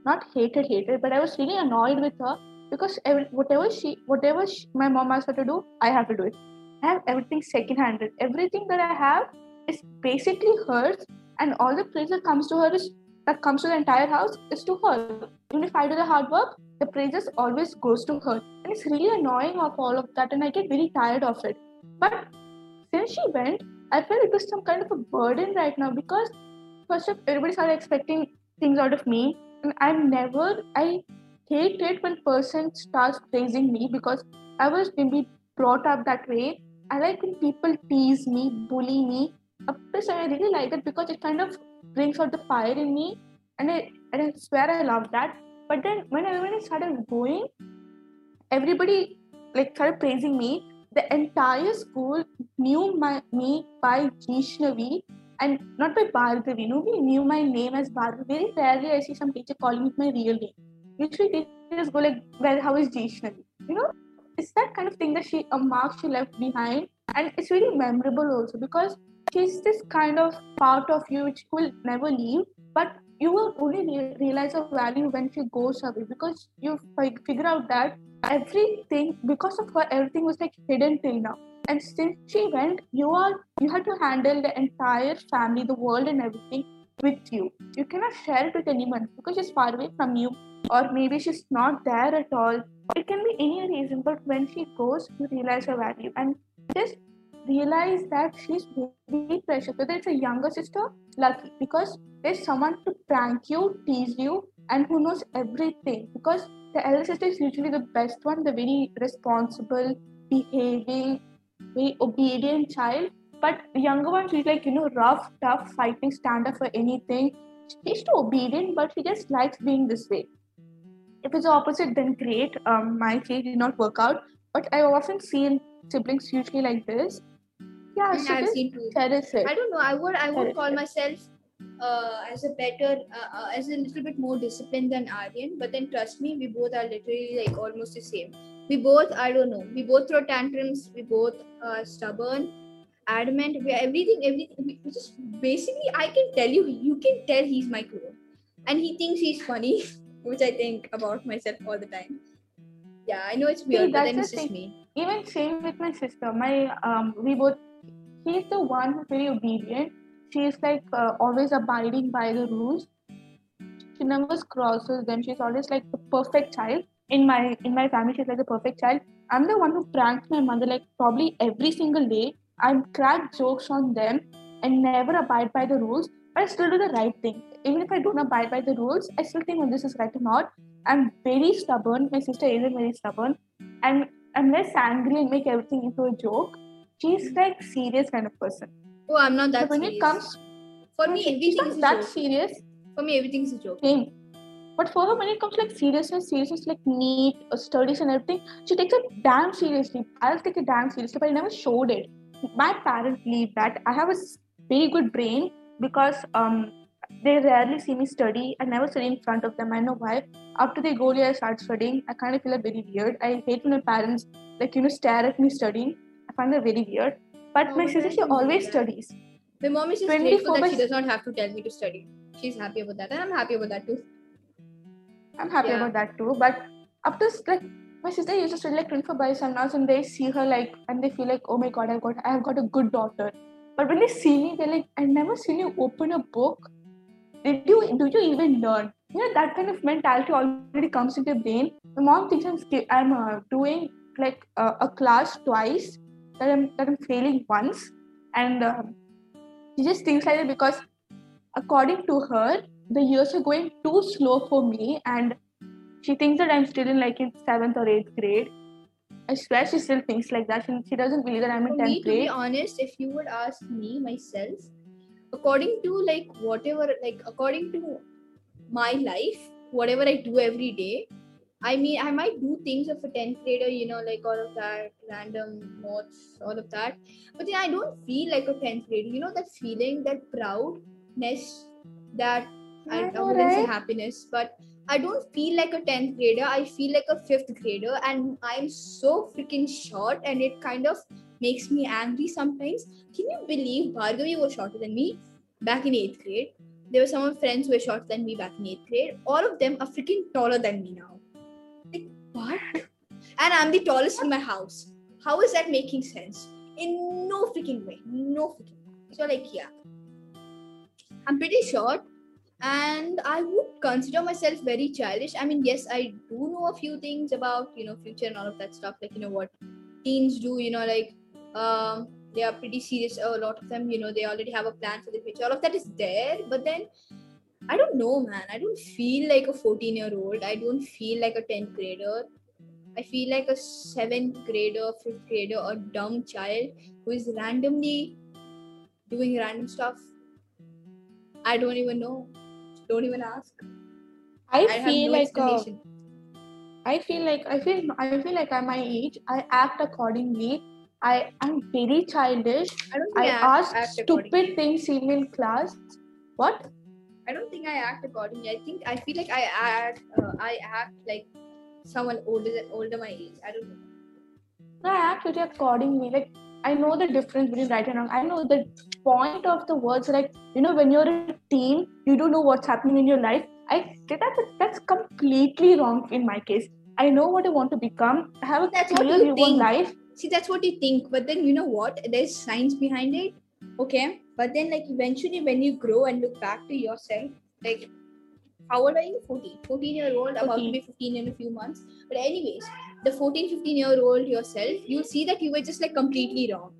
not hated hated but i was really annoyed with her because whatever she whatever she, my mom asked her to do i have to do it I have everything second handed. Everything that I have is basically hers, and all the praise that comes to her is that comes to the entire house is to her. Even if I do the hard work, the praises always goes to her. And it's really annoying of all of that, and I get very tired of it. But since she went, I felt it was some kind of a burden right now because first of everybody started expecting things out of me, and I'm never I hate it when person starts praising me because I was maybe brought up that way I like when people tease me, bully me. Up to some, I really like that because it kind of brings out the fire in me, and I and I swear I love that. But then when I started going, everybody like started praising me. The entire school knew my me by Jishnavi and not by Bhargavi. Nobody knew my name as Bhargavi. Very rarely I see some teacher calling me my real name. Usually teachers go like, "Well, how is Jishnavi?" You know, it's that kind of thing that she uh, a mark she left behind. And it's really memorable also because she's this kind of part of you which will never leave but you will only re- realize her value when she goes away because you fi- figure out that everything because of her everything was like hidden till now. And since she went you are you had to handle the entire family the world and everything with you. You cannot share it with anyone because she's far away from you or maybe she's not there at all it can be any reason but when she goes you realize her value and just realize that she's really precious whether it's a younger sister lucky because there's someone to prank you tease you and who knows everything because the elder sister is usually the best one the very responsible behaving very obedient child. But the younger one she's like you know rough tough fighting stand up for anything. She's too obedient but she just likes being this way if it's the opposite then great um, my case did not work out but i often seen siblings usually like this yeah And so I've seen too. cherish I don't know. I would I would Correct, call myself uh, as a better uh, uh, as a little bit more disciplined than Aryan. But then trust me, we both are literally like almost the same. We both I don't know. We both throw tantrums. We both are stubborn, adamant. We are everything everything. We just basically I can tell you you can tell he's my clone, and he thinks he's funny, which I think about myself all the time. Yeah, I know it's weird, but that's then the it's just me. even same with my sister. My um, we both. She's the one who's very obedient. She's like uh, always abiding by the rules. She never crosses them. She's always like the perfect child. In my in my family, she's like the perfect child. I'm the one who pranks my mother like probably every single day. I crack jokes on them and never abide by the rules, but I still do the right thing. Even if I don't abide by the rules, I still think, oh, this is right or not. I'm very stubborn. My sister isn't very stubborn. And I'm less angry and make everything into a joke. She's like serious kind of person. Oh, I'm not So that when serious. it comes, for me, everything is that joke. serious. For me, everything's a joke. Same. But for her, when it comes like seriousness, seriousness like NEET uh, studies and everything, she takes it damn seriously. I'll take it damn seriously, but I never showed it. My parents believe that I have a very good brain because um they rarely see me study. I never study in front of them. I know why. After they go there, I start studying. I kind of feel like very weird. I hate when my parents like you know stare at me studying. I find that very weird. But Oh, my sister, she always that. studies. My mom is just grateful that she does not have to tell me to study. She's happy about that, and I'm happy about that too. I'm happy Yeah. about that too. But up to like my sister used to study like 24 by 7 hours and they see her like and they feel like, oh my god, I've got I've got a good daughter. But when they see me, they're like, I've never seen you open a book. Did you do you even learn? You know that kind of mentality already comes into your brain. My mom thinks I'm I'm uh, doing like uh, a class twice, that I'm that I'm failing once, and um, she just thinks like that because according to her, the years are going too slow for me, and she thinks that I'm still in like in seventh or eighth grade. I swear she still thinks like that. She, she doesn't believe that I'm in me, tenth to be honest, if you would ask me myself, according to like whatever, like according to my life, whatever I do every day, I mean, I might do things of a 10th grader, you know, like all of that, random notes, all of that. But then I don't feel like a 10th grader. You know, that feeling, that proudness, that I, I wouldn't say happiness, but I don't feel like a 10th grader. I feel like a 5th grader, and I'm so freaking short, and it kind of makes me angry sometimes. Can you believe Bhargavi was shorter than me back in 8th grade? There were some of my friends who were shorter than me back in 8th grade. All of them are freaking taller than me now. Like, what? And I'm the tallest in my house. How is that making sense? In no freaking way. No freaking way. So, like, yeah. I'm pretty short and I would consider myself very childish. I mean, yes, I do know a few things about, you know, future and all of that stuff, like, you know, what teens do, you know, like, um, they are pretty serious. A lot of them, you know, they already have a plan for the future. All of that is there, but then I don't know, man. I don't feel like a 14 year old. I don't feel like a 10th grader. I feel like a seventh grader, fifth grader, a dumb child who is randomly doing random stuff. I don't even know. Don't even ask. I I feel no like uh, explanation. I feel like I feel I feel like at my age I act accordingly. I am very childish. I don't think I I, ask act stupid things even in class. What? I don't think I act accordingly. I think I feel like I act. Uh, I act like someone older than older my age. I don't know. No, I act very accordingly. Like I know the difference between right and wrong. I know the point of the words. Like you know, when you're a teen, you don't know what's happening in your life. I that that's completely wrong in my case. I know what I want to become. I have a That's clear view on life. See, that's what you think. But then you know what? There's science behind it. Okay. But then like eventually when you grow and look back to yourself, like how old are you? 14. 14 year old, about to be 15 in a few months. But anyways, the 14, 15 year old yourself, you'll see that you were just like completely wrong.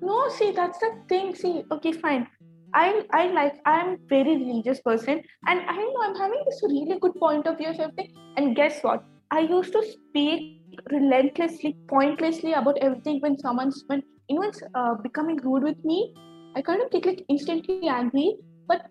No, see, that's the thing. See, okay, fine. I I like I'm very religious person, and I know I'm having this really good point of view of everything. And guess what? I used to speak relentlessly, pointlessly about everything when someone's when anyone's uh, becoming rude with me. I kind of get like instantly angry, but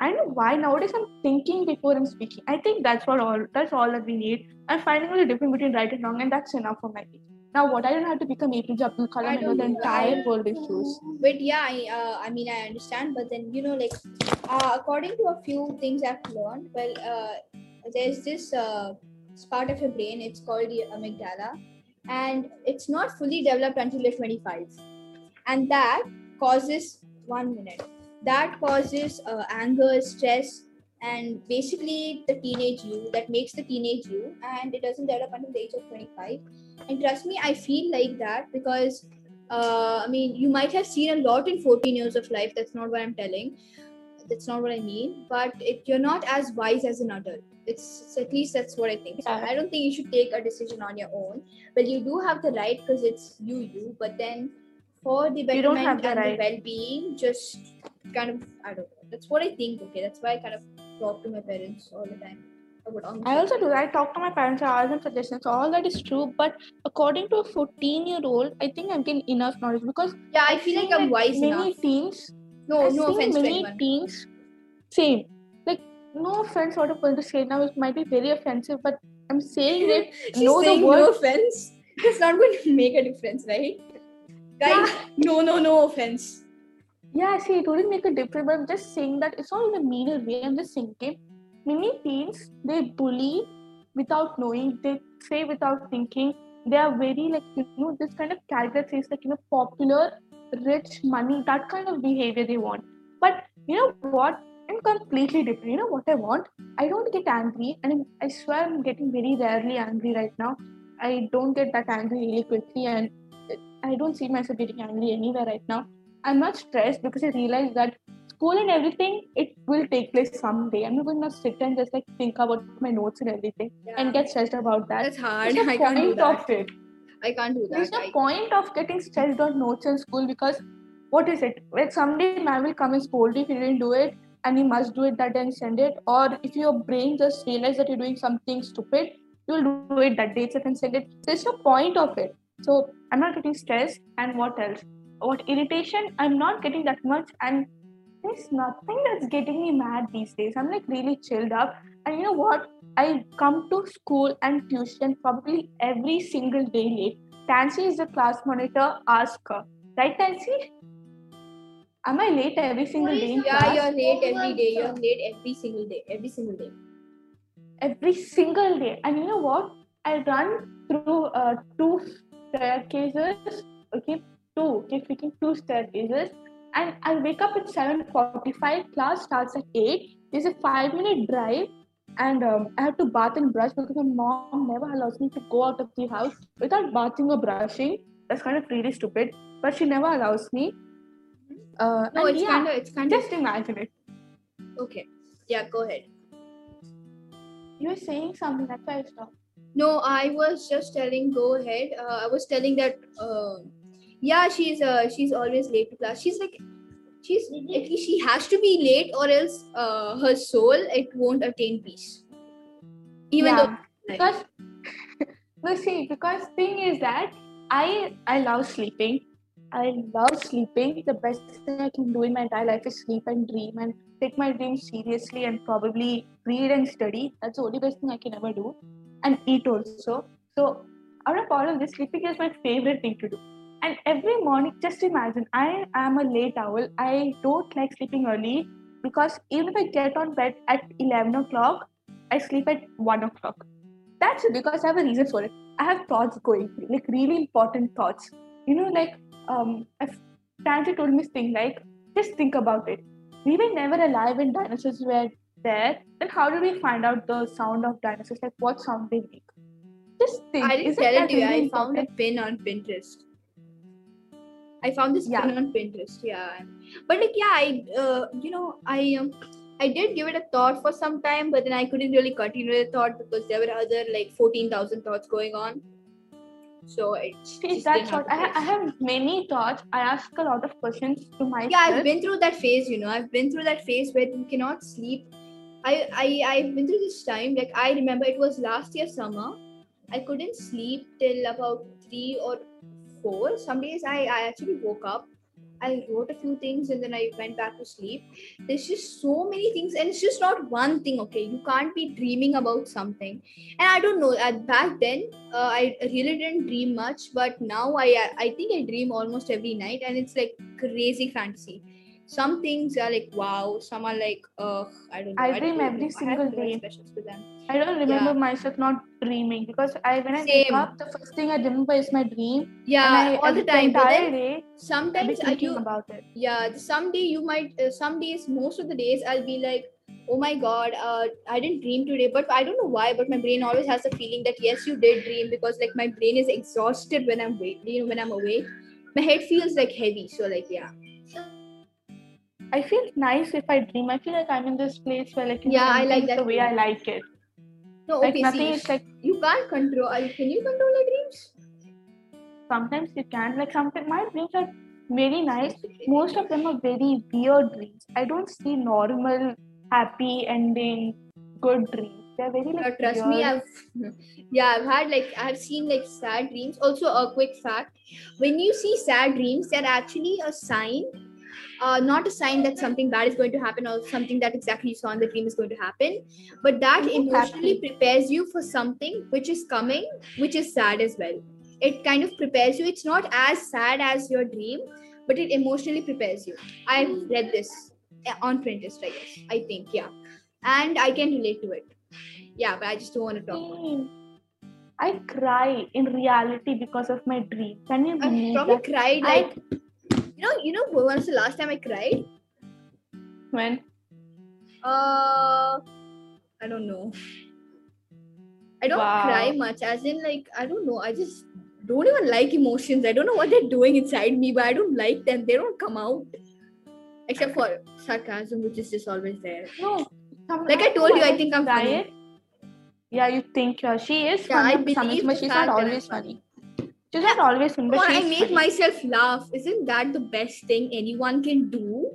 I don't know why nowadays I'm thinking before I'm speaking. I think that's what all that's all that we need. I'm finding out the difference between right and wrong, and that's enough for my age. Now, what I don't have to become APJ Abdul Kalam. I know the entire world is choose. But yeah, I, uh, I mean, I understand. But then, you know, like, uh, according to a few things I've learned, well, uh, there's this uh, part of your brain, it's called the amygdala, and it's not fully developed until you're 25. And that causes one minute. That causes uh, anger, stress, and basically the teenage you that makes the teenage you, and it doesn't develop until the age of 25 And trust me, I feel like that because uh, I mean, you might have seen a lot in 14 years of life. That's not what I'm telling. That's not what I mean. But it, you're not as wise as an adult. It's, at least that's what I think. So I don't think you should take a decision on your own. But you do have the right because it's you, you. But then for the You don't have betterment the and right. the well-being, just kind of I don't know. That's what I think. Okay, that's why I kind of talk to my parents all the time I also do. I talk to my parents, I ask them suggestions. All that is true, but according to a 14 year old, I think I'm getting enough knowledge because Yeah, I I've feel like I'm wise many enough. teens. No, I've no offense to many anyone. teens. Same. No offense, what I'm going to say now, it might be very offensive, but I'm saying it. Know the saying no offense. It's not going to make a difference, right? Guys, no, no, no offense. Yeah, see, it wouldn't make a difference, but I'm just saying that it's not in a meaner way. I'm just thinking many teens they bully without knowing, they say without thinking. They are very like you know this kind of character says like you know popular, rich, money, that kind of behavior they want. But you know what? I'm completely different. You know what I want? I don't get angry, and I'm, I swear I'm getting very rarely angry right now. I don't get that angry really quickly, and I don't see myself getting angry anywhere right now. I'm not stressed because I realize that school and everything it will take place someday. I'm not going to sit and just like think about my notes and everything and get stressed about that. That's hard. There's no I can't do point that. of it. I can't do that. There's no I- point of getting stressed on notes in school because what is it? Like someday man will come and scold you if you didn't do it and you must do it that day and send it. Or if your brain just realizes that you're doing something stupid, you'll do it that day itself and send it. There's no point of it. So I'm not getting stressed. And what else? What irritation? I'm not getting that much. And there's nothing that's getting me mad these days. I'm like really chilled up. And you know what? I come to school and tuition probably every single day late. Tansi is the class monitor. Ask her. Right, Tansi? Am I late every single day Yeah, you're late every day. You're late every single day. Every single day. every single day. And you know what? I run through uh, two staircases. Okay, two. Okay, freaking two staircases. And I wake up at 7:45. Class starts at 8. There's a five-minute drive, and um, I have to bath and brush because my mom never allows me to go out of the house without bathing or brushing. That's kind of really stupid, but she never allows me. Uh, No, it's yeah, kind of, it's kind of just imagine it. okay. Yeah, go ahead. You were saying something that's why I stopped. No, I was just telling. Go ahead. Uh, I was telling that. Uh, yeah, she's uh, she's always late to class. She's like, she's at least she has to be late, or else uh, her soul it won't attain peace. Even Yeah. though like, because well see because thing is that i i love sleeping i love sleeping. The best thing i can do in my entire life is sleep and dream and take my dreams seriously and probably read and study. That's the only best thing i can ever do. And eat also. So out of all of this sleeping is my favorite thing to do. And every morning just imagine i am a late owl. I don't like sleeping early because even if i get on bed at 11 o'clock i sleep at 1 o'clock. That's because I have a reason for it. I have thoughts going like really important thoughts. You know, like um, Tansi told me this thing, like just think about it. We were never alive when dinosaurs were there. Then how did we find out the sound of dinosaurs? Like what sound they make? Just think. I didn't tell it to you. really I found a pin on Pinterest. I found this Yeah. pin on Pinterest. Yeah, but like yeah, I uh, you know I um I did give it a thought for some time, but then I couldn't really continue the thought because there were other like fourteen thousand thoughts going on. So it's See, that's what I, ha- I have many thoughts. I ask a lot of questions to myself. yeah i've been through that phase you know. I've been through that phase where you cannot sleep. I i i've been through this time like i remember it was last year summer. I couldn't sleep till about three or four. Some days i i actually woke up i wrote a few things and then i went back to sleep. There's just so many things and it's just not one thing okay? You can't be dreaming about something. And i don't know at back then uh, i really didn't dream much but now i i think i dream almost every night and it's like crazy fantasy. Some things are like wow some are like uh i don't know. I don't dream know. every I have single day. for them I don't remember Yeah. myself not dreaming because I when I wake up, the first thing I remember is my dream. yeah I, all the time entire then day, sometimes I do about it. yeah someday you might uh, some days most of the days i'll be like oh my god, uh, I didn't dream today, but I don't know why, but my brain always has the feeling that yes, you did dream because like my brain is exhausted when I'm awake. You know, when I'm awake, my head feels like heavy. So like yeah, I feel nice if I dream. I feel like I'm in this place where like you Yeah, I like that the way. I like it. No, Like okay, nothing see, is like you can't control. uh, Can you control your dreams? sometimes you can like sometimes my dreams are very nice. Most of them are very weird dreams. I don't see normal, happy ending, good dreams. They're very Uh, like trust me. I've yeah, I've had like I've seen like sad dreams. Also, a quick fact: when you see sad dreams, they're actually a sign. Uh, not a sign that something bad is going to happen or something that exactly you saw in the dream is going to happen, but that emotionally prepares you for something which is coming, which is sad as well. It kind of prepares you. It's not as sad as your dream, but it emotionally prepares you. I've read this uh, on Pinterest, I guess. I think, yeah, and I can relate to it. Yeah, but I just don't want to talk about it. Same. I cry in reality because of my dream. Can you I believe probably that? cried like know, you know when was the last time I cried? When Uh I don't know. I don't Wow. cry much, as in like I don't know, I just don't even like emotions. I don't know what they're doing inside me, but I don't like them. They don't come out. Except for sarcasm, which is just always there. no, Like I told you, I think I'm cry funny. Yeah, you think uh, she is Yeah, I funny sometimes, believe but she's not always funny. funny. She's not always funny, but Or I make myself laugh. Isn't that the best thing anyone can do?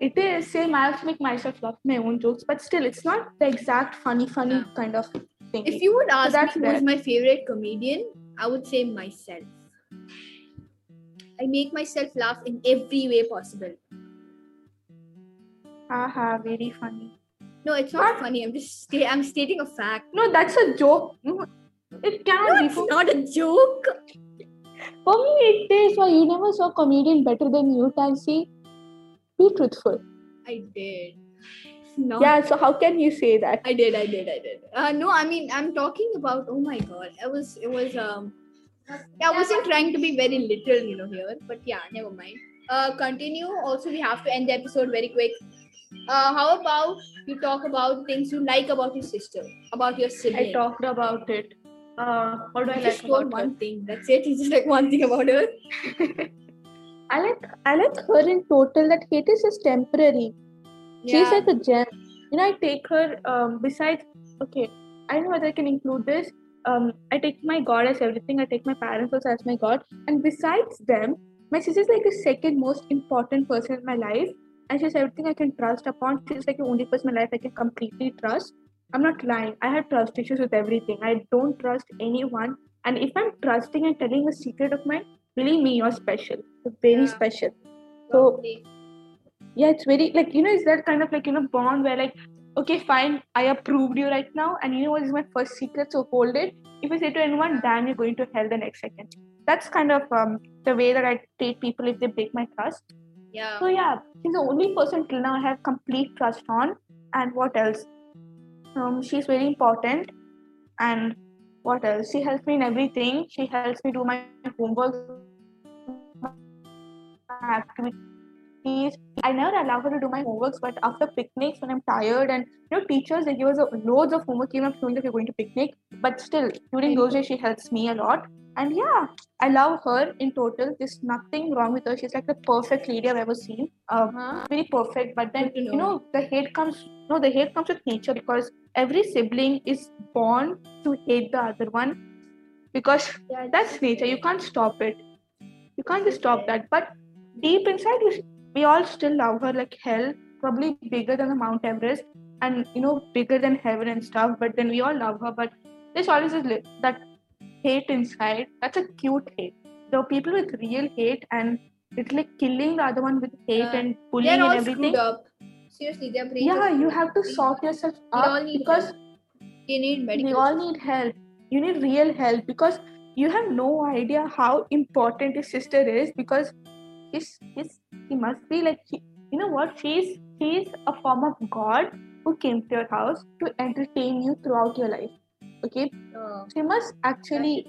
It is same. I also make myself laugh my own jokes, but still, it's not the exact funny, funny Yeah. kind of thing. If you would ask that's me who's my favorite comedian, I would say myself. I make myself laugh in every way possible. Haha, very funny. No, it's not What? funny. I'm just sta- I'm stating a fact. No, that's a joke. It cannot No, be. it's For, not a joke. for me, it is. Why you never saw a comedian better than you, Tansi? Be truthful. I did. No. Yeah. So how can you say that? I did. I did. I did. Uh, no, I mean I'm talking about. Oh my god, it was. It was. Um. Yeah, I wasn't trying to be very literal, you know, here. But yeah, never mind. Uh, continue. Also, we have to end the episode very quick. Uh, how about you talk about things you like about your sister, about your sibling? I talked about it. Uh, what do I You like just about one her? thing. That's it. You just like one thing about her. I like I like her in total. That hate is just temporary. She's like a gem. You know, I take her um, besides. Okay, I don't know whether I can include this. Um, I take my God as everything. I take my parents also as my God. And besides them, my sister's like the second most important person in my life. And she's everything I can trust upon. She's like the only person in my life I can completely trust. I'm not lying. I have trust issues with everything. I don't trust anyone. And if I'm trusting and telling a secret of mine, believe me, you're special. You're very Yeah. special. So yeah it's very like you know it's that kind of like you know bond where like okay fine i approved you right now and you know what is my first secret so hold it if i say to anyone damn you're going to hell the next second that's kind of um, the way that i treat people if they break my trust Yeah. so yeah she's the only person till now i have complete trust on and what else um she's very important. And what else? She helps me in everything. She helps me do my homework activities. I never allow her to do my homeworks, but after picnics when I'm tired and you know teachers they give us loads of homework even if we're going to picnic, but still during those days she helps me a lot. And yeah, I love her in total. There's nothing wrong with her. She's like the perfect lady I've ever seen. Uh, Uh-huh. very perfect. But then you know. the hate comes. No, the hate comes with nature because every sibling is born to hate the other one because Yeah, that's nature. You can't stop it. You can't just stop that. But deep inside, we all still love her like hell. Probably bigger than the Mount Everest, and you know bigger than heaven and stuff. But then we all love her. But there's always that hate inside. That's a cute hate. There are people with real hate, and it's like killing the other one with hate Yeah. and bullying They're all and everything. screwed up. Seriously, their brains. Yeah, you have to sort yourself We all up need because help. They need medical. we all need help. You need real help because you have no idea how important your sister is because he's, he's, he must be like he, you know what she's she's a form of god who came to your house to entertain you throughout your life okay Oh, she must actually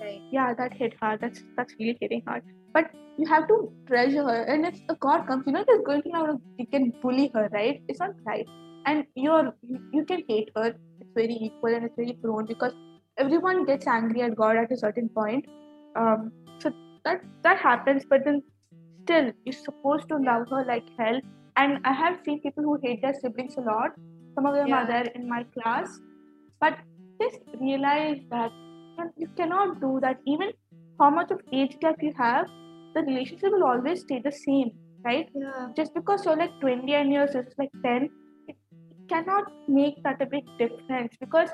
right. yeah that hit hard that's that's really hitting hard but you have to treasure her. And if a god comes, you know just going to now you can bully her, right? It's not right. And you're you can hate her. It's very equal and it's very prone because everyone gets angry at God at a certain point. Um, so that that happens, but then still you're supposed to love her like hell. And I have seen people who hate their siblings a lot. Some of them Yeah. are there in my class, but just realize that you cannot do that. Even how much of age gap you have, the relationship will always stay the same, right? Yeah. Just because you're like 20 and yours is like 10, it cannot make that a big difference because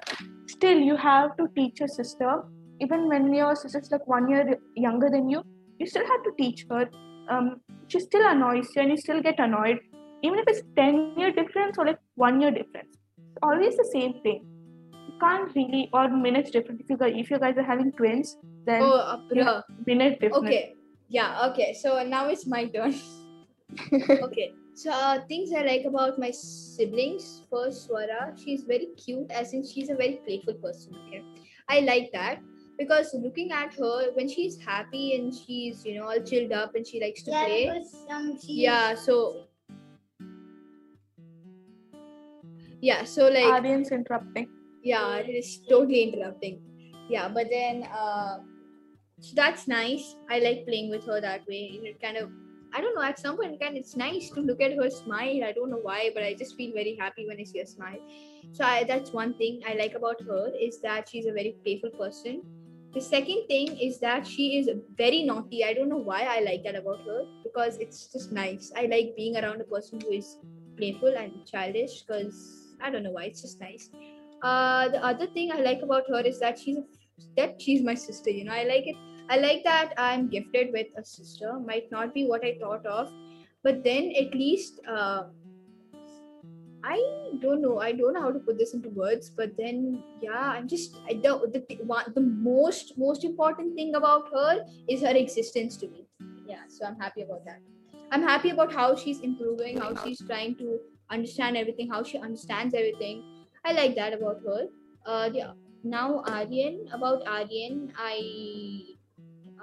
still you have to teach your sister. Even when your sister's like one year younger than you, you still have to teach her. Um, she still annoys you and you still get annoyed. Even if it's 10 year difference or like one year difference, it's always the same thing. You can't really, or minutes different If you guys, if you guys are having twins, then Oh, uh, bruh. minute difference. Okay. Yeah. Okay. So now it's my turn. okay. So uh, things I like about my siblings. First, Swara, she's very cute. As in, she's a very playful person. Okay, I like that because looking at her when she's happy and she's you know all chilled up and she likes to Yeah, play. because um, Yeah. So yeah. So like Audience interrupting. Yeah it is totally interrupting. Yeah but then uh so that's nice. I like playing with her that way. It kind of i don't know at some point kind it's nice to look at her smile. I don't know why but i just feel very happy when i see her smile. So I, that's one thing i like about her is that she's a very playful person. The second thing is that she is very naughty. I don't know why i like that about her because it's just nice. I like being around a person who is playful and childish because i don't know why it's just nice uh the other thing i like about her is that she's a, that she's my sister you know. I like it. I like that i'm gifted with a sister. Might not be what i thought of but then at least uh i don't know. I don't know how to put this into words but then yeah i'm just I, the the, one, the most most important thing about her is her existence to me. Yeah so i'm happy about that. I'm happy about how she's improving how she's trying to understand everything how she understands everything I like that about her. Uh, yeah. Now Aryan, about Aryan, I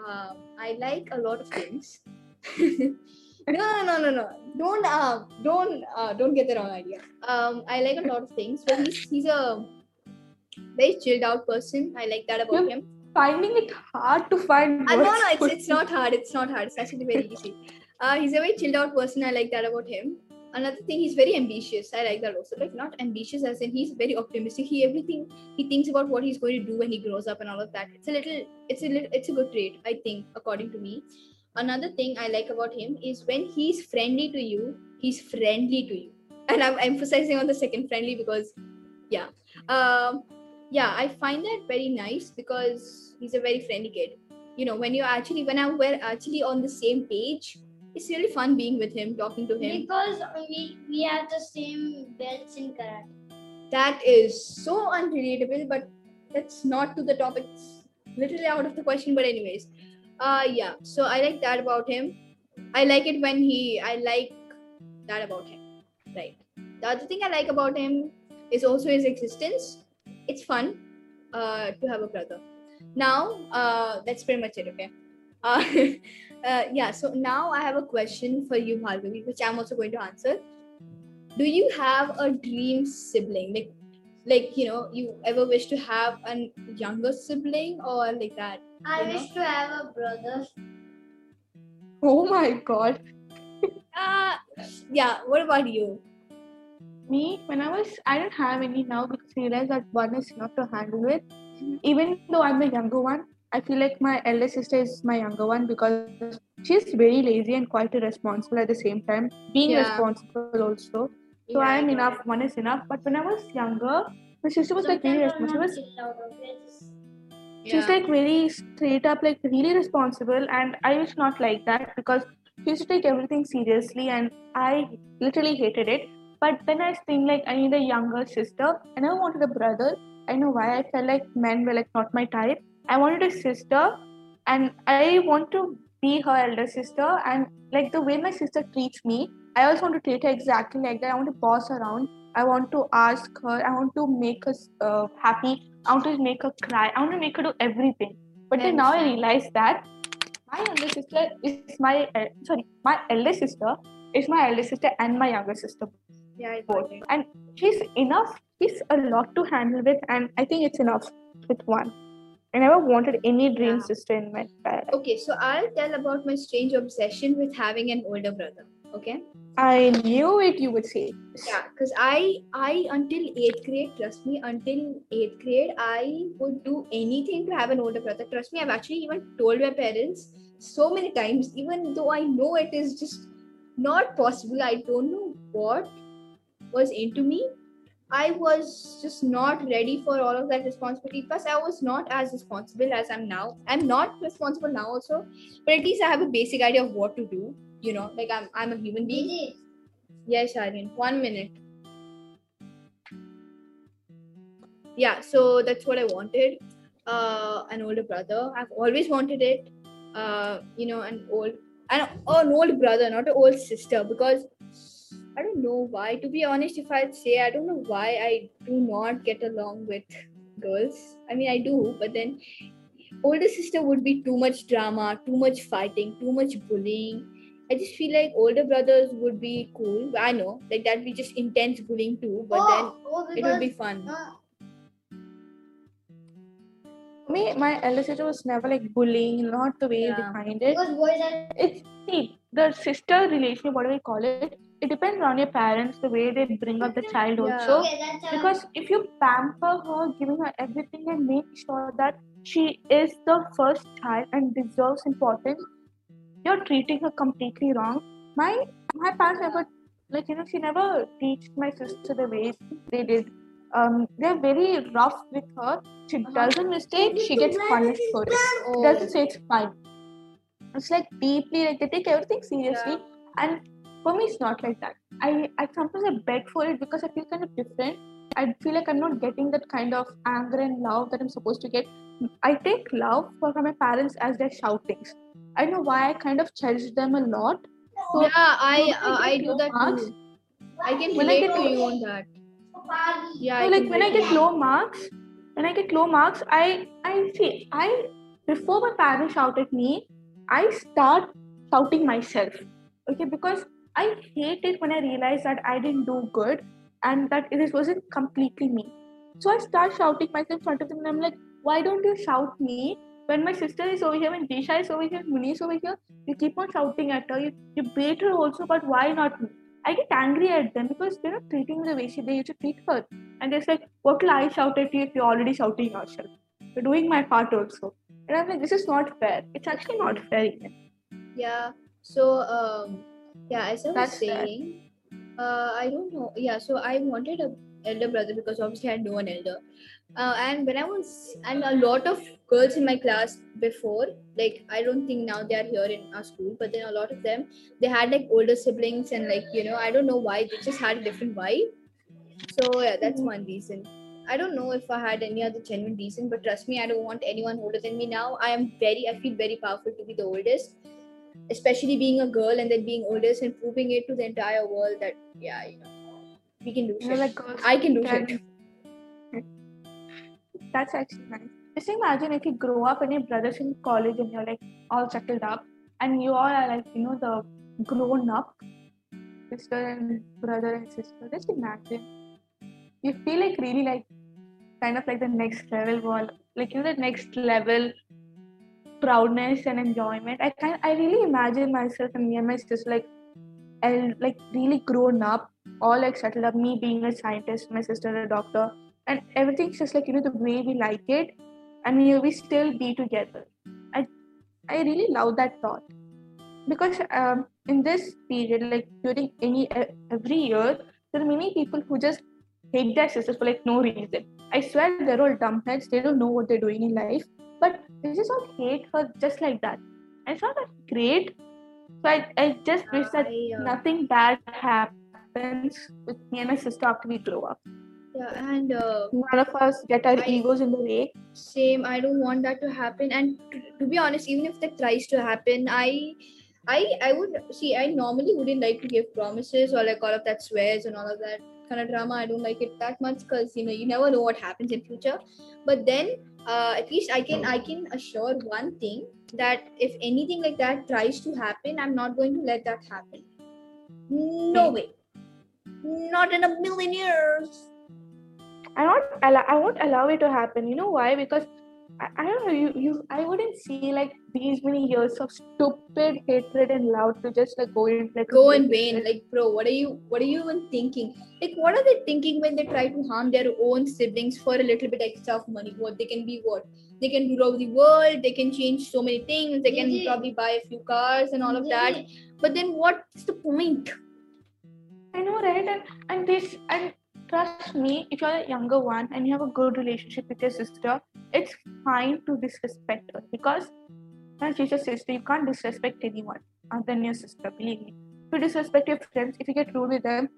um I like a lot of things. no, no, no, no, no. Don't uh, don't uh, don't get the wrong idea. Um, I like a lot of things, but he's he's a very chilled out person. I like that about him. Finding it hard to find Uh, no, no, it's it's not hard. It's not hard. It's actually very easy. Uh, he's a very chilled out person. I like that about him. Another thing, he's very ambitious. I like that also. Like not ambitious as in he's very optimistic. He everything he thinks about what he's going to do when he grows up and all of that. It's a little, it's a little, it's a good trait, I think, according to me. Another thing I like about him is when he's friendly to you, he's friendly to you. And I'm emphasizing on the second friendly because, yeah, um, yeah, I find that very nice because he's a very friendly kid you know when you're actually when I'm we're actually on the same page it's really fun being with him talking to him. Because we we have the same belts in karate. that is so unrelatable but that's not to the topic. It's literally out of the question but anyways. Uh yeah so i like that about him. I like it when he i like that about him. Right. The other thing i like about him is also his existence. It's fun uh to have a brother. Now uh that's pretty much it okay uh, uh yeah so now i have a question for you bhargavi which i'm also going to answer do you have a dream sibling like like you know you ever wish to have a younger sibling or like that I You know? wish to have a brother. Oh my god. uh yeah what about you Me, when I was, I don't have any now because I realized that one is enough to handle it. Even though I'm the younger one, I feel like my elder sister is my younger one because she's very lazy and quite irresponsible at the same time. Being Yeah. responsible also. So Yeah, I am enough. One is enough. But when I was younger, my sister was like really Sometimes I'm responsible. She was chill out, okay? Just- she's Yeah. like very straight up like really responsible and i was not like that because she used to take everything seriously and i literally hated it but then i think like i need a younger sister i never wanted a brother i know why i felt like men were like not my type i wanted a sister and i want to be her elder sister and like the way my sister treats me i also want to treat her exactly like that i want to boss around i want to ask her i want to make her uh, happy I want to make her cry. I want to make her do everything. But then now I realize that my younger sister is my uh, sorry, my elder sister is my elder sister and my younger sister Yeah, both. And she's enough. She's a lot to handle with, and I think it's enough with one. I never wanted any dream Yeah. sister in my life. Okay, so I'll tell about my strange obsession with having an older brother. Okay. I knew it. You would say. Yeah, because I I until eighth grade, trust me, until eighth grade, I would do anything to have an older brother. Trust me, I've actually even told my parents so many times, even though I know it is just not possible. I don't know what was into me. I was just not ready for all of that responsibility. Plus, I was not as responsible as I'm now. I'm not responsible now also, but at least I have a basic idea of what to do. You know, like I'm I'm a human being. Yes, Aryan. One minute. Yeah, so that's what I wanted. Uh, an older brother. I've always wanted it. Uh, you know, an old, an, an old brother, not an old sister, because I don't know why. To be honest, if I'd say, I don't know why I do not get along with girls. I mean, I do, but then older sister would be too much drama, too much fighting, too much bullying. I just feel like older brothers would be cool. I know, like that'd be just intense bullying too, but then it would be fun. For me, my elder sister was never like bullying, not the way you Yeah. defined it. It's see the sister relationship, whatever you call it. It depends on your parents, the way they bring up the child Yeah. also. Because if you pamper her, giving her everything and make sure that she is the first child and deserves importance, you're treating her completely wrong. My my parents never like you know she never teach my sister the way they did. Um, they're very rough with her. She does a mistake, she gets punished for it. Oh, Doesn't say it's fine. It's like deeply like they take everything seriously. And for me, it's not like that. I, I sometimes I beg for it because I feel kind of different. I feel like I'm not getting that kind of anger and love that I'm supposed to get. I take love from my parents as their shoutings. I know why I kind of cherish them a lot. So yeah, I uh, I do that marks- too. I can when relate to you on that. Yeah, so like when I get low marks, when I get low marks, I I see I before my parents shout at me, I start shouting myself. Okay, because I hate it when I realize that I didn't do good and that this wasn't completely me. So I start shouting myself in front of them and I'm like, why don't you shout me? When my sister is over here, when Disha is over here, Muni is over here, you keep on shouting at her, you, you bait her also, but why not me? I get angry at them because they're not treating me the way she they used to treat her. And it's like, what will I shout at you if you're already shouting yourself? You're doing my part also. And I'm like, this is not fair. It's actually not fair even. Yeah. So um yeah, as I was That's saying, uh I don't know. Yeah, so I wanted a elder brother because obviously I had no one elder. Uh, and when I was and a lot of girls in my class before, like I don't think now they are here in our school, but then a lot of them they had like older siblings and like you know I don't know why they just had a different vibe. So yeah, that's Mhm. one reason. I don't know if I had any other genuine reason, but trust me, I don't want anyone older than me now. I am very, I feel very powerful to be the oldest, especially being a girl and then being oldest and proving it to the entire world that yeah, you know, we can do shit. like I can do can- shit. That's actually nice. Just imagine if you grow up and your brother's in college and you're like all settled up and you all are like, you know, the grown up sister and brother and sister. Just imagine. You feel like really like kind of like the next level wall, like you know, the next level proudness and enjoyment. I kind I really imagine myself and me and my sister like and like really grown up, all like settled up, me being a scientist, my sister a doctor, and everything's just like you know the way we like it and we, we still be together. I i really love that thought. Because um, in this period like during any every year there are many people who just hate their sisters for like no reason. I swear they're all dumbheads. They don't know what they're doing in life they just all hate her just like that and it's not that great so i, I just wish that I, uh, nothing bad happens with me and my sister after we grow up yeah, and uh, none of us get our I- egos in the way. same. I don't want that to happen. And to, to be honest, even if that tries to happen, I. I, I would see I normally wouldn't like to give promises or like all of that swears and all of that kind of drama. I don't like it that much because you know you never know what happens in future. But then uh, at least I can I can assure one thing that if anything like that tries to happen, I'm not going to let that happen. No way. Not in a million years. I won't allow I won't allow it to happen. You know why? Because I, I don't know, you, you I wouldn't see like these many years of stupid hatred and love to just like go in like Go in blade. vain. Like, bro, what are you what are you even thinking? Like, what are they thinking when they try to harm their own siblings for a little bit extra of money? What they can be what? They can rule over the world, they can change so many things, they can Gigi. probably buy a few cars and all of that. But then what's the point? I know, right? And and this and trust me, if you're a younger one and you have a good relationship with your sister, it's fine to disrespect her because when she's your sister, you can't disrespect anyone other than your sister. Believe me. To disrespect your friends, if you get rude with them,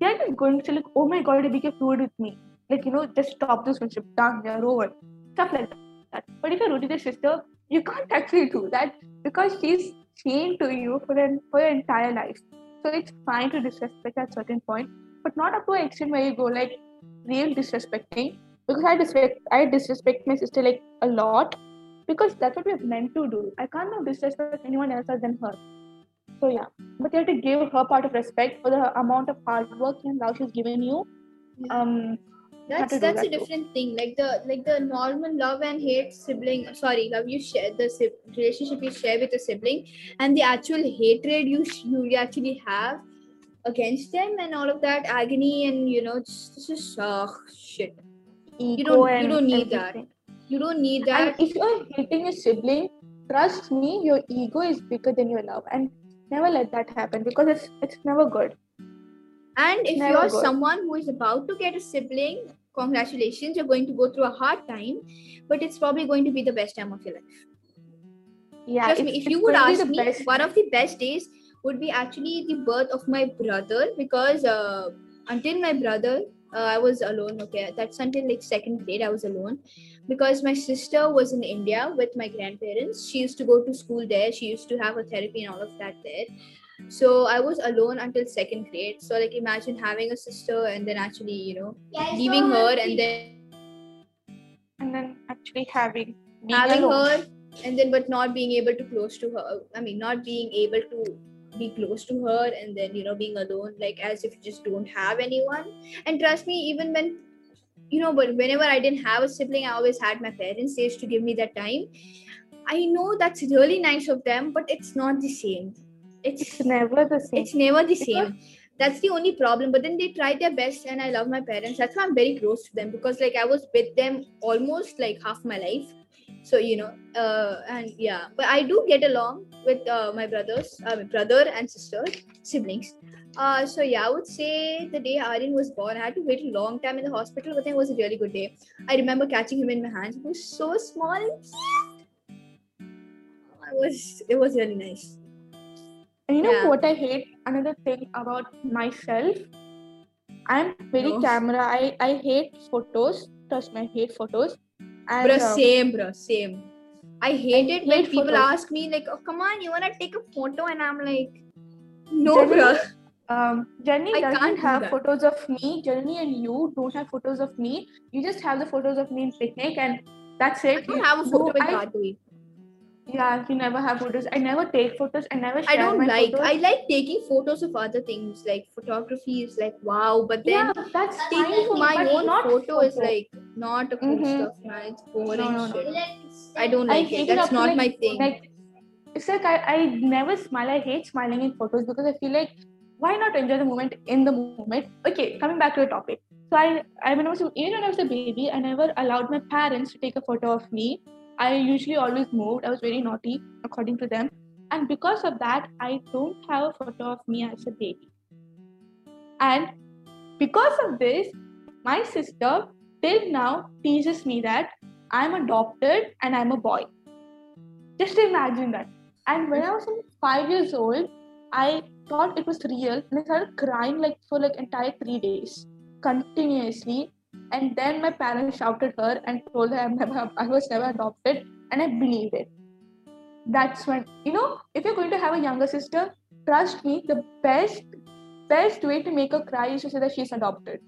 they're going to say like, "Oh my God, you became rude with me." Like you know, just stop this friendship. Done. They're over. Stuff like that. But if you're rude with your sister, you can't actually do that because she's chained to you for the for your entire life. So it's fine to disrespect at certain point, but not up to an extent where you go like real disrespecting. Because I disrespect I disrespect my sister like a lot because that's what we're meant to do. I can't now disrespect anyone else other than her. So yeah. But you have to give her part of respect for the amount of hard work and love she's given you. Um that's that's a that too. different thing like the like the normal love and hate sibling sorry love you share the relationship you share with a sibling and the actual hatred you sh- you actually have against them and all of that agony and you know this is uh, shit ego don't- you don't need that. You don't need that And if you're hating your sibling, trust me, your ego is bigger than your love. And never let that happen because it's it's never good. And if Never you're good. someone who is about to get a sibling, congratulations, you're going to go through a hard time, but it's probably going to be the best time of your life. Yeah. Trust me, if you would going to be ask me, best- one of the best days would be actually the birth of my brother because uh, until my brother, uh, I was alone. Okay, that's until like second grade, I was alone because my sister was in India with my grandparents. She used to go to school there. She used to have a therapy and all of that there. So I was alone until second grade. So like imagine having a sister and then actually you know yeah, leaving her and then and then actually having being having alone. her and then but not being able to close to her i mean not being able to be close to her and then you know being alone like as if you just don't have anyone and trust me even when you know but whenever i didn't have a sibling i always had my parents they used to give me that time. I know that's really nice of them but it's not the same. It's It's never the same. it's never the Because- same. That's the only problem but then they tried their best and i love my parents. That's why i'm very close to them because like i was with them almost like half my life so you know uh and yeah but i do get along with uh, my brothers uh, my brother and sister siblings uh so yeah i would say the day Aryan was born i had to wait a long time in the hospital but then it was a really good day i remember catching him in my hands he was so small and cute i was it was really nice And you know Yeah. what I hate? Another thing about myself. I'm very No. camera. I I hate photos. Trust me, I hate photos. And bro same bro same i hate it when hate people photos. ask me like oh come on you want to take a photo and i'm like no Generally, bro um, Jenny I doesn't can't do have that. photos of me. Jenny and you don't have photos of me. You just have the photos of me in picnic, and that's i it. don't You- have a photo with I- Yeah, you never have photos. I never take photos. I never share i don't like photos. i like taking photos of other things like photography is like wow but then yeah, that's taking my own not photo, is like not a cool Mhm. stuff man it's boring No, no, no. shit i don't like hate it it that's up to, not like, my thing Like, it's like I, I never smile. I hate smiling in photos because I feel like why not enjoy the moment in the moment? Okay, coming back to the topic. So I, I when I was even when I was a baby, I never allowed my parents to take a photo of me. I usually always moved. I was very naughty according to them, and because of that, I don't have a photo of me as a baby. And because of this, my sister till now teases me that I'm adopted and I'm a boy. Just imagine that. And when I was five years old, I thought it was real and I started crying like for like entire three days continuously. And then my parents shouted her and told her I'm never, I was never adopted, and I believed it. That's when you know if you're going to have a younger sister, trust me, the best best way to make her cry is to say that she's adopted.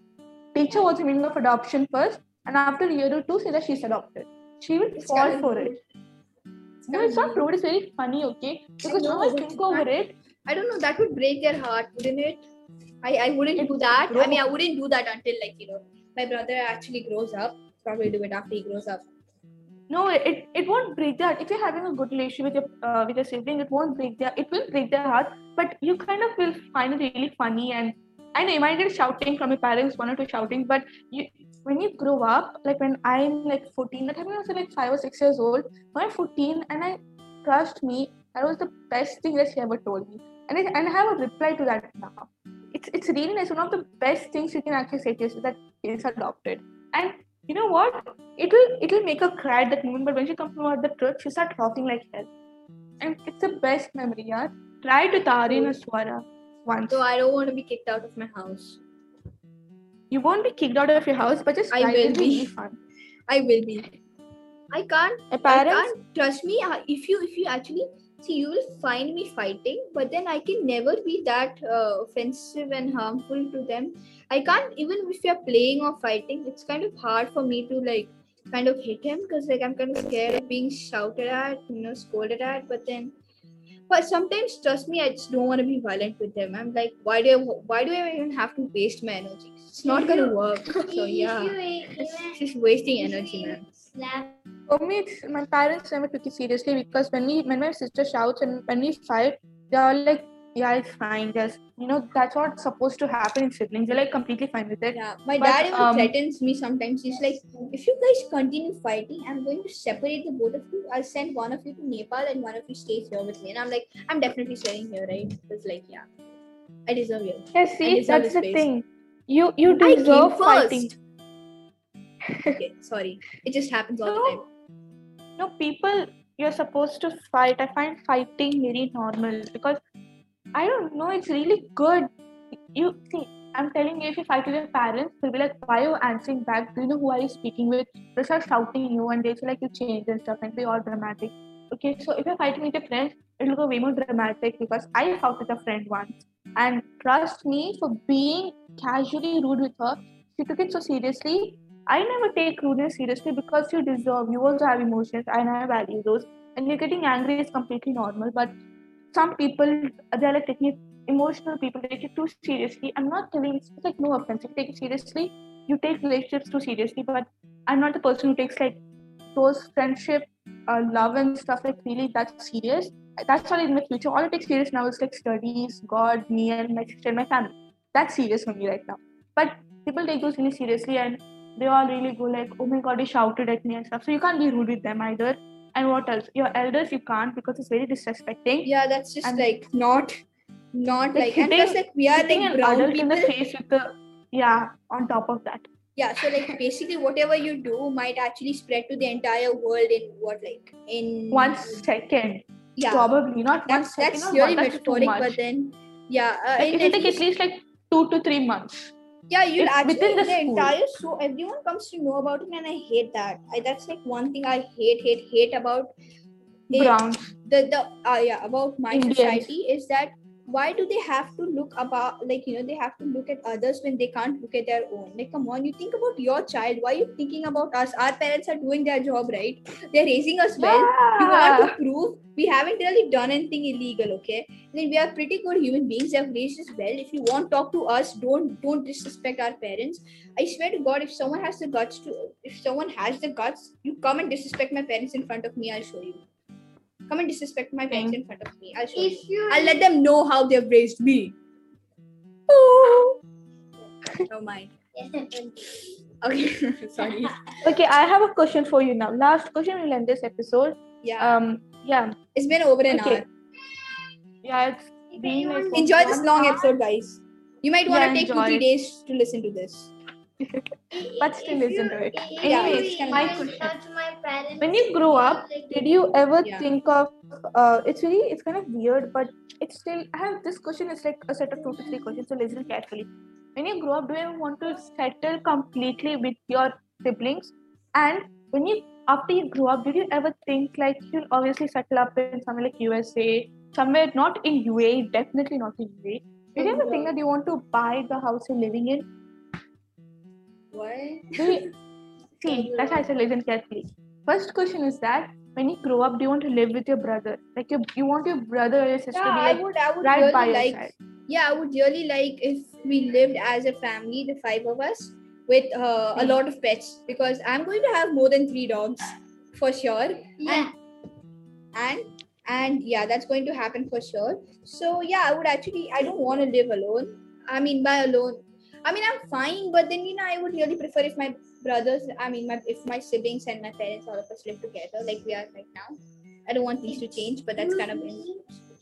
Teach her what's the meaning of adoption first, and after a year or two, say that she's adopted. she will It's fall for it. It's No, it's not rude. It's very funny, okay? Because now I think over not- it. I don't know. That would break their heart, wouldn't it? I, I wouldn't It do that. would I mean, I wouldn't do that until like you know my brother actually grows up. Probably do it after he grows up. No, it, it won't break that. If you're having a good relationship with your uh, with your sibling, it won't break their it will break their heart, but you kind of will find it really funny and I know you might get shouting from your parents, one or two shouting, but you when you grow up, like when I'm like 14, that time I was like five or six years old. When I'm 14 and I trust me, that was the best thing that she ever told me. And I, and I have a reply to that now. It's it's really nice. One of the best things you can actually say to yourself that is adopted. And you know what? It will it will make her cry at that moment, but when she comes out of the truth, she start laughing like hell. And it's the best memory, yeah. Try to Tari and Swara once. So I don't want to be kicked out of my house. You won't be kicked out of your house, but just I will be. fun. I will be. I can't. A I parents, can't trust me. If you if you actually see, you will find me fighting, but then I can never be that uh, offensive and harmful to them. I can't even if you're playing or fighting. It's kind of hard for me to like kind of hit him because like I'm kind of scared of being shouted at, you know, scolded at. But then, but sometimes trust me, I just don't want to be violent with them. I'm like, why do I why do I even have to waste my energy? It's not gonna work. So yeah, it's just wasting energy, man. for me, my parents never took it seriously because when we when my sister shouts and when we fight, they're like, "Yeah, it's fine. Just you know, that's what's supposed to happen in siblings. They're like completely fine with it." Yeah, my But, dad even um, threatens me sometimes. He's like, if you guys continue fighting, I'm going to separate the both of you. I'll send one of you to Nepal and one of you stays here with me. And I'm like, I'm definitely staying here, right? It's like, yeah, I deserve it. Yeah, see, that's the space. thing. You you deserve fighting. Okay, sorry. It just happens all the time. No, people, you're supposed to fight. I find fighting very normal because I don't know, it's really good. You see, I'm telling you, if you fight with your parents, they'll be like, Why are you answering back? Do you know who are you speaking with? They'll start shouting you and they'll say like you changed and stuff and be all dramatic. Okay, so if you're fighting with your friends, it'll go way more dramatic because I fought with a friend once. And trust me, for being casually rude with her, she took it so seriously I never take rudeness seriously because you deserve. You also have emotions, and I value those. And you're getting angry is completely normal. But some people, they're like taking it emotional. People take it too seriously. I'm not telling it's like no offense. If you take it seriously, you take relationships too seriously. But I'm not the person who takes like those friendship, uh, love and stuff like really that serious. That's all in my future. All I take serious now is like studies, God, me, and my sister and my family. That's serious for me right now. But people take those really seriously and they all really go like, oh my god, he shouted at me and stuff. So you can't be rude with them either. And what else? Your elders you can't because it's very disrespecting. Yeah, that's just And- like not, not Like like, and plus like we are Hitting like brown adult in the face with the yeah, on top of that. Yeah, so like basically whatever you do might actually spread to the entire world in what like in One second. yeah Probably not one that's second. that's really metaphoric much. but then yeah uh, like, if you least- at least like two to three months. Yeah you'll actually within the the, entire so everyone comes to know about it and i hate that I, that's like one thing i hate hate hate about it. Browns. the the uh, yeah about my Indians. society is that why do they have to look about like you know they have to look at others when they can't look at their own? Like come on you think about your child. Why are you thinking about us? Our parents are doing their job right? They're raising us well. We want to prove we haven't really done anything illegal okay? Then we are pretty good human beings. They have raised us well. If you want to talk to us don't don't disrespect our parents. I swear to god if someone has the guts to if someone has the guts you come and disrespect my parents in front of me i'll show you come and disrespect my parents in front of me. I'll show If you. i'll let them know how they've raised me. Oh mind. Okay sorry. Okay, I have a question for you now. Last question we'll end this episode. yeah. Um, yeah, it's been over an okay. hour. Yeah, it's been enjoy this long hour, episode guys. You might want to Yeah, take two three days to listen to this but still listen to it. Anyways, it's kinda my nice. When you grow up, Did you ever Yeah. think of? Uh, it's really, it's kind of weird, but it's still. I have this question. It's like a set of two to three questions. So listen carefully. When you grow up, do you want to settle completely with your siblings? And when you, after you grow up, did you ever think like you'll obviously settle up in somewhere like USA, somewhere not in UAE, definitely not in UAE. Did you ever think that you want to buy the house you're living in? What see, that's why I said listen carefully. first question is that when you grow up, do you want to live with your brother? Like you, you want your brother or your sister Yeah, to be I like would. I would right by really your like. side. Yeah, I would really like if we lived as a family, the five of us, with uh, a lot of pets, because I'm going to have more than three dogs, for sure. Yeah. and and yeah that's going to happen for sure so yeah i would actually i don't want to live alone i mean by alone i mean i'm fine but then you know i would really prefer if my brothers i mean my if my siblings and my parents all of us live together like we are right now i don't want things to change but that's kind of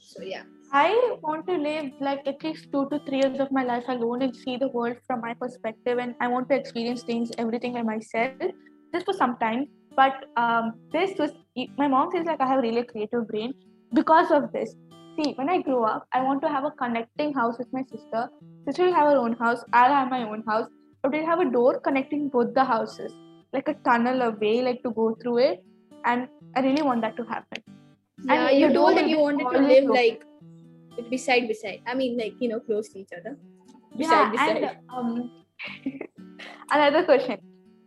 so yeah I want to live like at least two to three years of my life alone and see the world from my perspective, and I want to experience things, everything by myself, just for some time. But um, this was my mom says like I have really creative brain because of this. See, when I grow up, I want to have a connecting house with my sister. Sister will have her own house. I'll have my own house. But we'll have a door connecting both the houses, like a tunnel away, like to go through it. And I really want that to happen. yeah And you told that you wanted to live like beside beside i mean like you know close to each other beside yeah, beside and um, another question.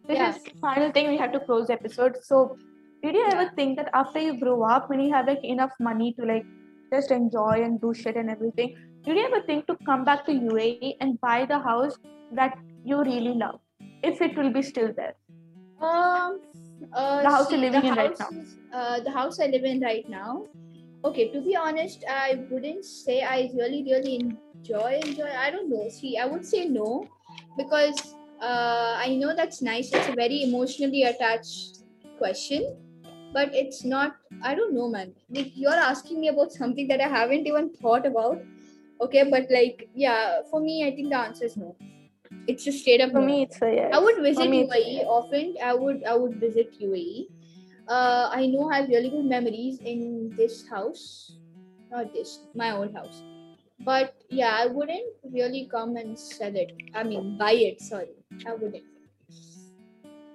This Yeah. is final thing we have to close the episode. So, did you ever think that after you grow up, when you have like enough money to like just enjoy and do shit and everything, did you ever think to come back to UAE and buy the house that you really love, if it will be still there? Um, uh, The house see, you're living in right now. Uh, the house I live in right now. Okay, to be honest, I wouldn't say I really, really enjoy enjoy. I don't know. See, I would say no, because uh, I know that's nice. It's a very emotionally attached question, but it's not. I don't know, man. Like you're asking me about something that I haven't even thought about. Okay, but like, yeah, for me, I think the answer is no. It's just straight up For no. me, it's a yes. I would visit me, UAE yes. often. I would I would visit UAE. Uh, I know I have really good memories in this house, not this, my old house. But yeah, I wouldn't really come and sell it. I mean, buy it. Sorry, I wouldn't.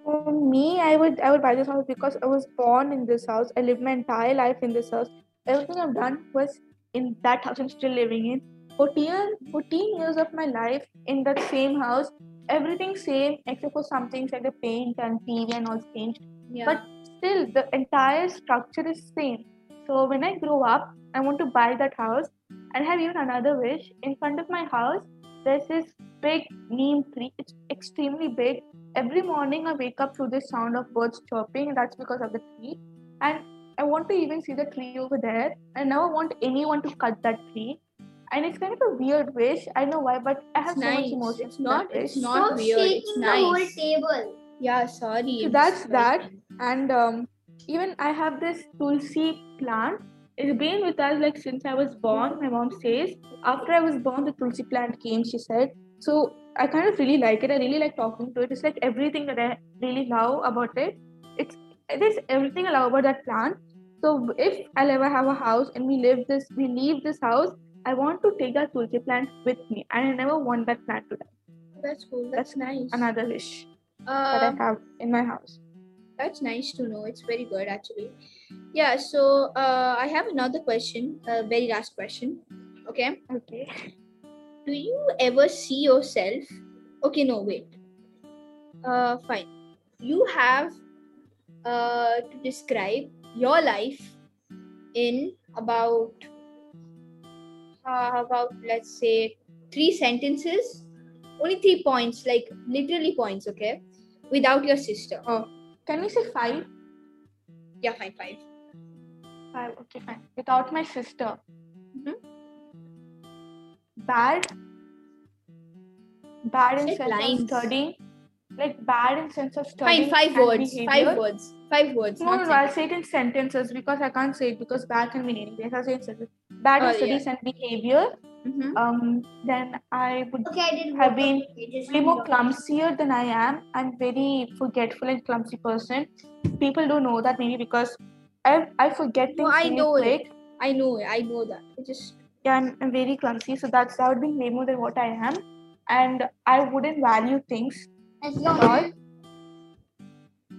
For me, I would I would buy this house because I was born in this house. I lived my entire life in this house. Everything I've done was in that house I'm still living in. 14, years- 14 years of my life in that same house. Everything same except for some things like the paint and TV and all changed. Yeah. But still, the entire structure is same. So when I grow up, I want to buy that house and have even another wish. In front of my house, there's this big neem tree. It's extremely big every morning I wake up to the sound of birds chirping, and that's because of the tree. And I want to even see the tree over there. I never want anyone to cut that tree. And it's kind of a weird wish. I know why, but I have It's so much nice. emotion. It's not- that it's wish. not Stop weird, shaking it's the whole table. yeah. Sorry. So that's just that. And um, even I have this tulsi plant. It's been with us like since I was born. My mom says after I was born, the tulsi plant came. She said so. I kind of really like it. I really like talking to it. It's like everything that I really love about it. It's it is everything I love about that plant. So if I'll ever have a house and we live this, we leave this house, I want to take that tulsi plant with me, and I never want that plant to die. That's cool. That's nice. Another wish that I Um, have in my house. That's nice to know. It's very good actually. Yeah, so uh, I have another question, uh, very last question. Okay. Okay. Do you ever see yourself? Okay, no, wait. Uh, fine. You have uh, to describe your life in about uh, about let's say three sentences, only three points, like literally points, okay? Without your sister. Oh can we say five? Yeah, fine, five. Five. Okay, fine. Without my sister. Bad. Bad in Say sense lines. of studying. Like bad in sense of studying Fine, five words. behavior. Five words. Five words. No, no, no, I'll say it in sentences because I can't say it because bad can mean anything. I'll say it in sentences. Bad Oh, in yeah. and behavior. Mhm. Um, then I would Okay, I did Have been the pages. be more clumsier than I am. I'm very forgetful and clumsy person. People don't know that maybe because I I forget things No, I know quick. it. I know it. I know that. It just Yeah, I'm, I'm very clumsy. So that's that would be way more than what I am. And I wouldn't value things at all.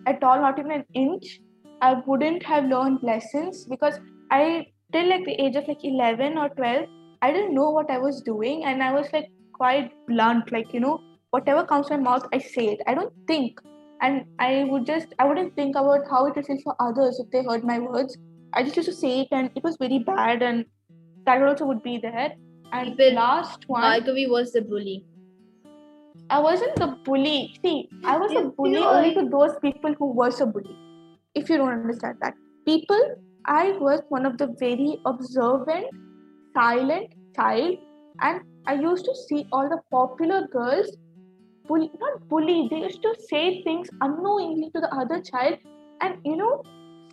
At all, not even an inch. I wouldn't have learned lessons because I till like the age of like eleven or twelve, I didn't know what I was doing, and I was like quite blunt. Like you know, whatever comes to my mouth, I say it. I don't think. and I would just I wouldn't think about how it would feel for others if they heard my words. I just used to say it, and it was very bad, and that also would be there. And the last one, Bharghavi was the bully. I wasn't the bully. See, I was a bully only to those people who was a bully. If you don't understand that, people, I was one of the very observant, silent child, and I used to see all the popular girls, bully, not bully. They used to say things unknowingly to the other child, and you know,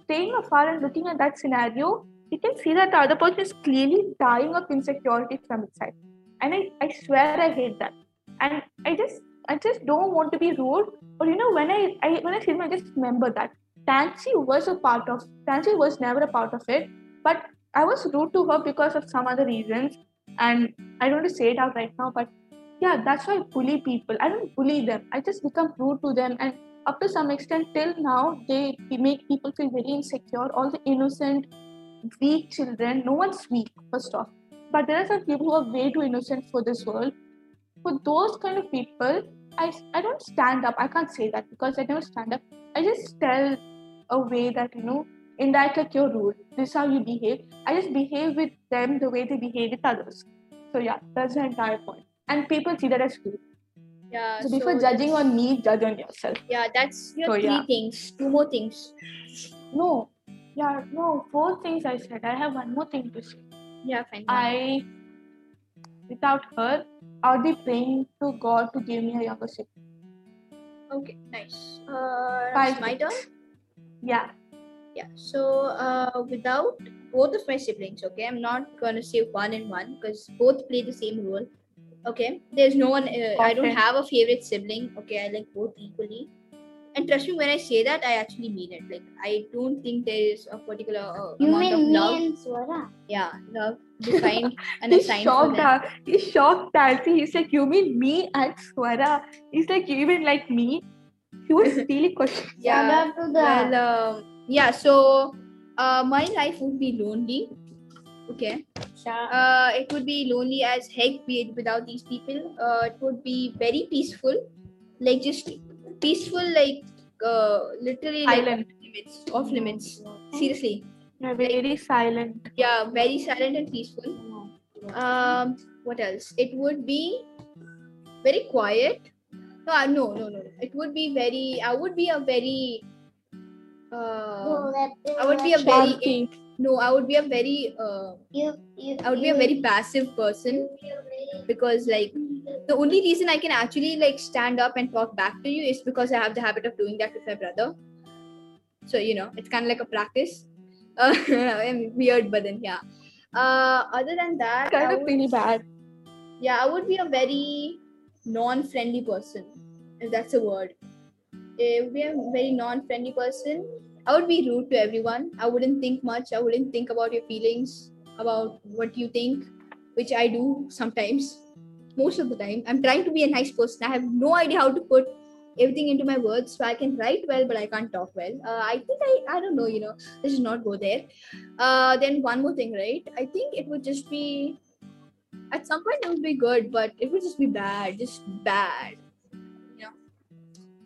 staying afar and looking at that scenario, you can see that the other person is clearly dying of insecurity from inside. And I, I swear I hate that and I just I just don't want to be rude. Or you know, when I, I when I see them, I just remember that Tansi was a part of Tansi was never a part of it, but I was rude to her because of some other reasons, and I don't want to say it out right now, but yeah, that's why I bully people. I don't bully them. I just become rude to them, and up to some extent, till now, they make people feel very insecure. All the innocent, weak children. No one's weak, first off, but there are some people who are way too innocent for this world for those kind of people, I, I don't stand up. I can't say that because I never stand up. I just tell a way that, you know, indirect like you're. This is how you behave. I just behave with them the way they behave with others. So yeah, that's the entire point. And people see that as rude. Yeah. So before so judging on me, judge on yourself. Yeah, that's your So, three yeah. things. Two more things. No. Yeah, no, four things I said. I have one more thing to say. Yeah, fine. I, without her, I'll be praying to God to give me a younger sibling. Okay, nice. Uh, Five it's my turn. Yeah. Yeah. So, uh, without both of my siblings, okay, I'm not gonna say one and one because both play the same role. Okay, there's no one. Uh, I don't have a favorite sibling. Okay, I like both equally. And trust me, when I say that, I actually mean it. Like, I don't think there is a particular uh, You amount of mean me love. and Swara? Yeah, love defined and He's assigned for shocked. them. uh, He's shocked. Nancy. He's like, you mean me and Swara? He's like, you even like me? He was really questioning. Yeah. Shout out to the Well, um, yeah. So, uh, my life would be lonely. Okay. shout- Uh, it would be lonely as heck without these people. Uh, it would be very peaceful, like just peaceful, like uh, literally like Silent. limits off limits. Seriously, Yeah, very silent. yeah, very silent and peaceful. Um, what else? It would be very quiet. No, uh, no, no, no. It would be very. I would be a very. Uh, I would be a very no. I would be a very. Uh, You, you, I would be a very passive person because like the only reason I can actually like stand up and talk back to you is because I have the habit of doing that with my brother. So you know, it's kind of like a practice. Uh, I'm weird, but then yeah. Uh, other than that, I Kind of would- really bad. yeah, I would be a very non-friendly person, if that's a word. It would be a very non-friendly person. I would be rude to everyone. I wouldn't think much. I wouldn't think about your feelings, about what you think, which I do sometimes. Most of the time, I'm trying to be a nice person. I have no idea how to put everything into my words, so I can write well, but I can't talk well. Uh, I think I, I don't know. You know, let's just not go there. Uh, then one more thing, right? I think it would just be at some point it would be good, but it would just be bad, just bad. You know,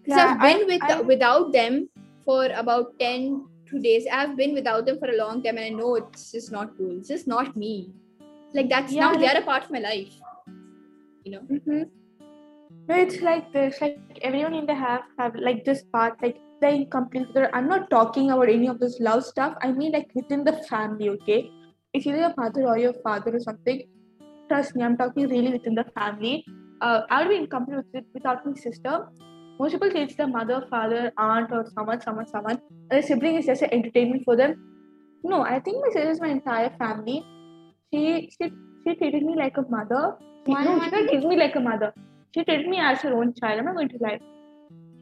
because Yeah, I've been I- with I- without them for about ten two days. I've been without them for a long time, and I know it's just not cool. It's just not me. Like that's Yeah, now like- they're a part of my life. You know. Mm-hmm. No, it's like this. Like everyone in the have have like this part, like the incomplete. I'm not talking about any of this love stuff. I mean like within the family. Okay, it's either your mother or your father or something. Trust me, I'm talking really within the family. Uh, I would be incomplete with without my sister. Most people say it's the mother, father, aunt, or someone, someone, someone. And the sibling is just an entertainment for them. No, I think my sister is my entire family. She she she treated me like a mother. Why no, she didn't treat me like a mother. She treated me as her own child. I'm not going to lie.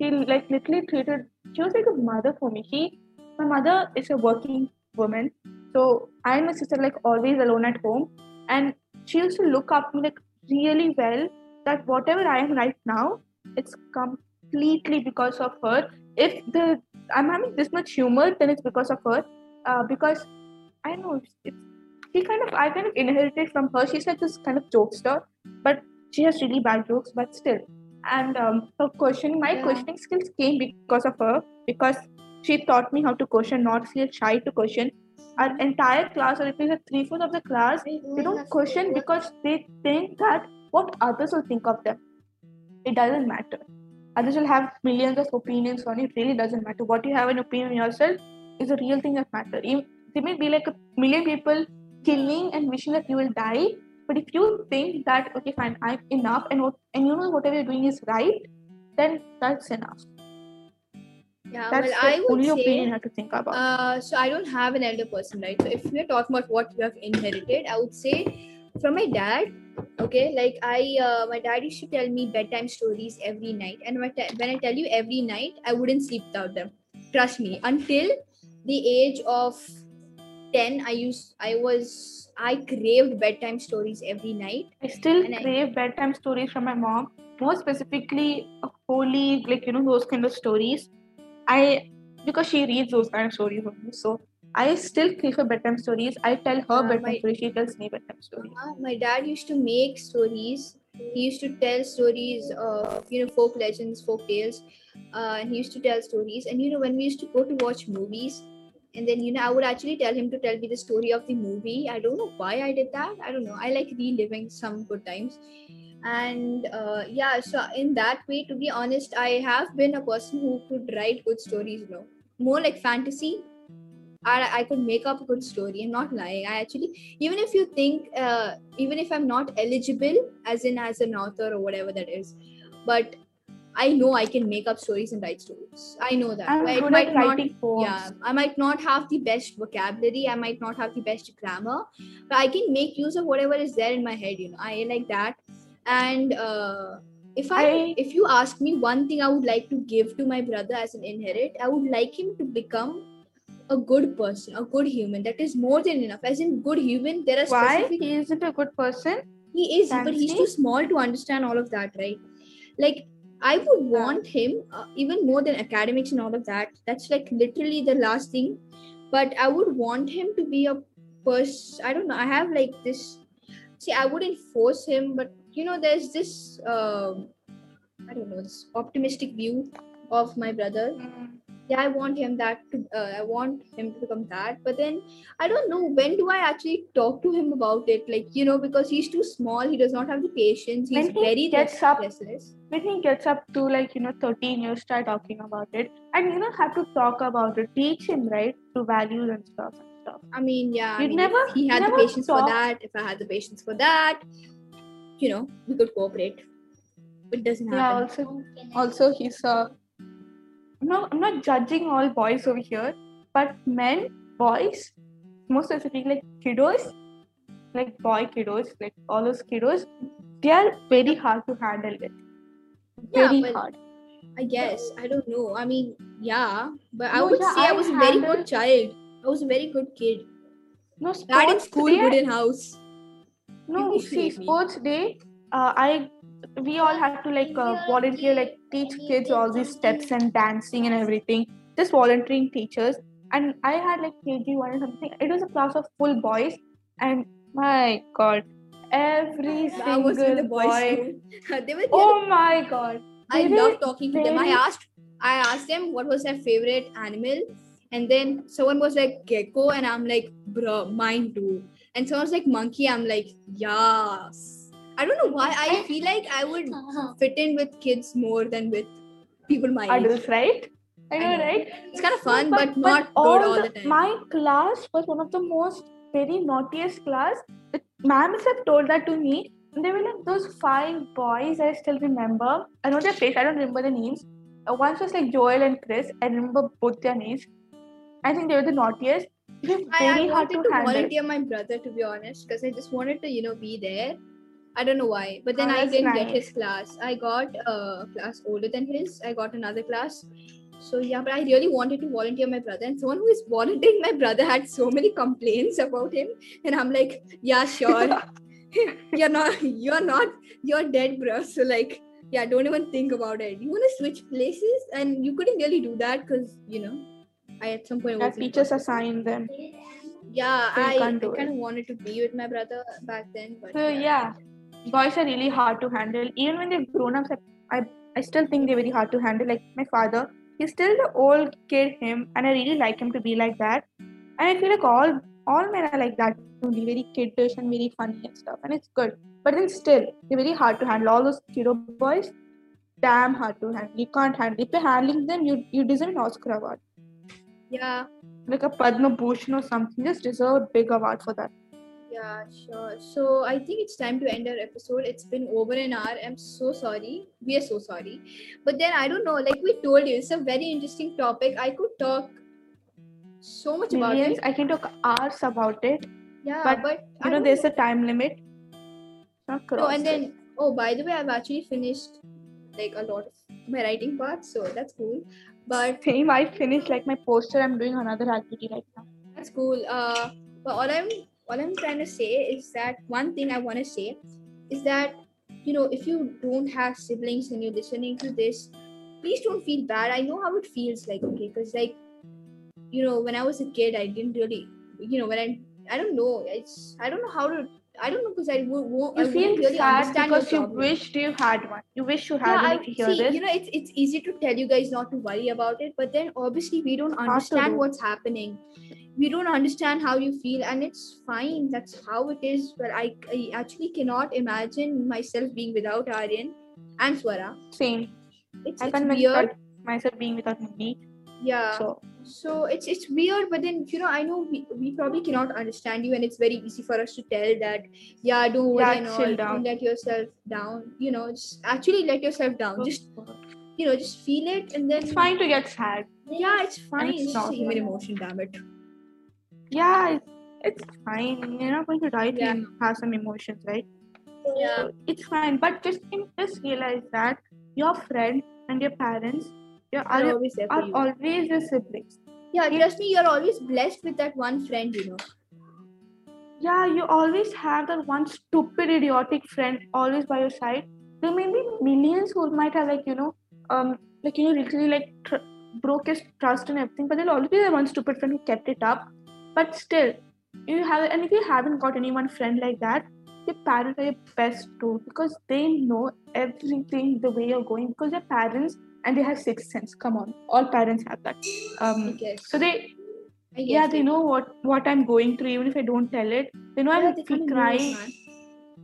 She like literally treated. She was like a mother for me. She, my mother is a working woman, so I and my sister like always alone at home, and she used to look up me like really well. That whatever I am right now, it's completely because of her. If the I'm having this much humor, then it's because of her. Uh, because I know it's, it's she kind of I kind of inherited from her. She's like this kind of jokester, but she has really bad jokes. But still, and um, her questioning, my Yeah. questioning skills came because of her because she taught me how to question, not feel shy to question. Our entire class, or at least a three fourths of the class, they don't question because they think that what others will think of them. It doesn't matter. Others will have millions of opinions on it. Really doesn't matter. What you have an opinion on yourself is the real thing that matters. Even- There may be like a million people killing and wishing that you will die, but if you think that okay, fine, I'm enough, and what and you know whatever you're doing is right, then that's enough. Yeah, That's well, I would only say. have to think about. Uh, so I don't have an elder person, right? So if we're talking about what you have inherited, I would say from my dad. Okay, like I, uh, my dad used to tell me bedtime stories every night, and when I tell you every night, I wouldn't sleep without them. Trust me. Until the age of ten, I used, I was, I craved bedtime stories every night. I still and I- crave bedtime stories from my mom, more specifically uh, holy, like you know those kind of stories. I because she reads those kind of stories only, so I still crave for bedtime stories. I tell her Yeah, bedtime my- stories. She tells me bedtime stories. Uh, my dad used to make stories. He used to tell stories of you know folk legends, folk tales, uh, and he used to tell stories. And you know when we used to go to watch movies, and then you know I would actually tell him to tell me the story of the movie. I don't know why I did that. I don't know. I like reliving some good times. And uh, yeah, so in that way, to be honest, I have been a person who could write good stories. You know, more like fantasy. I, I could make up a good story. I'm not lying. I actually even if you think uh, even if i'm not eligible as in as an author or whatever that is but i know i can make up stories and write stories i know that I'm good might at not- writing poems. yeah i might not have the best vocabulary i might not have the best grammar but i can make use of whatever is there in my head you know i like that and uh, if I, I- if you ask me one thing i would like to give to my brother as an inherit i would like him to become a good person, a good human. That is more than enough. As in, good human, there are Why specific. he isn't a good person? He is, but he's too small to understand all of that, right? Like, I would want him uh, even more than academics and all of that. That's like literally the last thing. But I would want him to be a person. I don't know. I have like this. See, I wouldn't force him, but you know, there's this. Um, I don't know, this optimistic view of my brother yeah i want him that to uh, i want him to become that but then i don't know when do i actually talk to him about it like you know because he's too small he does not have the patience he's When he very gets up- restless When he gets up to like you know 13 years, start talking about it, and you don't have to talk about it. Teach him right to values and stuff and stuff. i mean yeah I mean, never- if he you had the never patience for that if i had the patience for that you know we could cooperate but it doesn't Yeah. happen Also, also he's uh, Not I'm not judging all boys over here, but men, boys, most specifically like kiddos, like boy kiddos, like all those kiddos, they are very hard to handle with. Yeah, Very but- hard. i guess i don't know i mean yeah but i No, would yeah, say i I was a very good child i was a very good kid No bad in sports school day. good in house No, see, sports day. Uh, I we all had to like uh, volunteer, like teach kids all these steps and dancing and everything. Just volunteering teachers, and I had like KG one or something. It was a class of full boys, and my god, every with single the boys boy. they were Oh my god! I they love talking to them. I asked I asked them what was their favorite animal, and then someone was like gecko, and I'm like, bruh, mine too. And someone's like monkey, I'm like, yes. I don't know why. I feel like I would fit in with kids more than with people my age. Adults, right? I know, I know. right? It's kind of fun, No, but, not good all the, time. My class was one of the most very naughtiest class. The ma'ams have told that to me. And they were like those five boys I still remember. I know their face, I don't remember their names. Uh, one was like Joel and Chris. I remember both their names. I think they were the naughtiest. Were I, I hard wanted to, to handle. volunteer my brother to be honest, because I just wanted to, you know, be there. I don't know why, but then Oh, I didn't get his class. I got a class older than his. I got another class. So yeah, but I really wanted to volunteer my brother, and someone who is volunteering my brother had so many complaints about him, and I'm like, yeah, sure. you're not, you're not, you're dead, bro. So like, yeah, don't even think about it. You want to switch places, and you couldn't really do that because you know, I at some point wasn't teachers assign them. yeah So i, I kind of wanted to be with my brother back then but So yeah, boys are really hard to handle. Even when they've grown up, I I still think they're very hard to handle. Like my father, he's still the old kid him, and I really like him to be like that. And I feel like all all men are like that to be very kiddish and very funny and stuff, and it's good. But then still, they're very hard to handle. All those kiddo boys, damn hard to handle. You can't handle. If you're handling them, you you deserve an Oscar award, Yeah, like a Padma Bhushan or something. Just deserve a big award for that. Yeah, sure. So I think it's time to end our episode. It's been over an hour. I'm so sorry. We are so sorry. But then I don't know, like we told you, it's a very interesting topic. I could talk so much about Millions. it. I can talk hours about it. Yeah, but, but, You know, there's a time limit. Not No, crossed and then oh, by the way, I've actually finished like a lot of my writing part, so that's cool. But same. I finished like my poster. I'm doing another activity right now. that's cool. Uh, but all I'm all I'm trying to say is that one thing I want to say is that you know if you don't have siblings and you're listening to this, please don't feel bad. I know how it feels like, okay, because like you know when I was a kid, I didn't really you know when I I don't know it's I don't know how to I don't know because I wo- won't I You feel wouldn't really sad understand because you wished you had one. You wish you had yeah, one. I, If you hear see, this, you know, it's it's easy to tell you guys not to worry about it, but then obviously we don't understand what's happening. We don't understand how you feel, and it's fine. That's how it is. But I, I actually cannot imagine myself being without Aryan and Swara. same. It's, I it's can't weird. myself being without me. Yeah. So So it's it's weird, but then you know, I know we, we probably cannot understand you, and it's very easy for us to tell that, yeah, don't worry Yeah, all, don't let yourself down. You know, just actually let yourself down. Oh, just you know, just feel it, and then it's fine to get sad. Yeah, it's fine. it's It's just a human emotion, damn it. Yeah, it's, it's fine. You're not going to die Yeah. you have some emotions, right? Yeah. So it's fine. But just just realize that your friend and your parents your, are, always are you. always your siblings. yeah, trust me, you're always blessed with that one friend, you know. yeah you always have that one stupid idiotic friend always by your side there may be millions who might have like you know um like you know literally like tr- broke his trust and everything but there'll always be that one stupid friend who kept it up but still you have and if you haven't got anyone friend like that your parents are your best too because they know everything the way you're going because they're parents and they have sixth sense. Come on. All parents have that. Um so they yeah they know what what i'm going through even if i don't tell it. They know Yeah, i'm they feel kinda know it, crying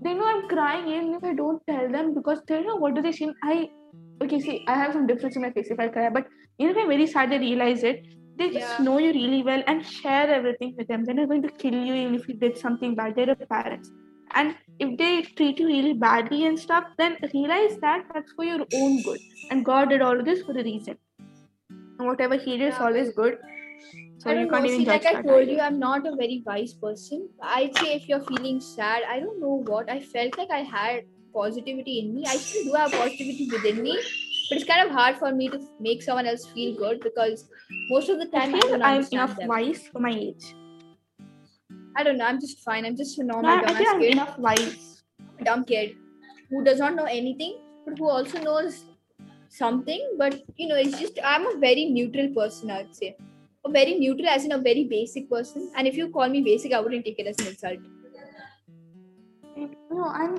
they know i'm crying even if i don't tell them because they know what do they see i okay see i have some difference in my face if i cry but even if i'm very sad they realize it they just Yeah. know you really well and share everything with them they're not going to kill you even if you did something bad they're your parents and if they treat you really badly and stuff then realize that that's for your own good and god did all of this for a reason and whatever he did is always good so I don't know. See, like I told either. you, I'm not a very wise person. I'd say if you're feeling sad, I don't know what. I felt like I had positivity in me. I still do have positivity within me, but it's kind of hard for me to make someone else feel good because most of the time I, don't I'm enough them. wise for my age. I don't know. I'm just fine. I'm just a No, normal I I think I'm kid. enough wise. dumb kid who does not know anything but who also knows something but you know it's just i'm a very neutral person i'd say a very neutral as in a very basic person and if you call me basic i wouldn't take it as an insult No, I'm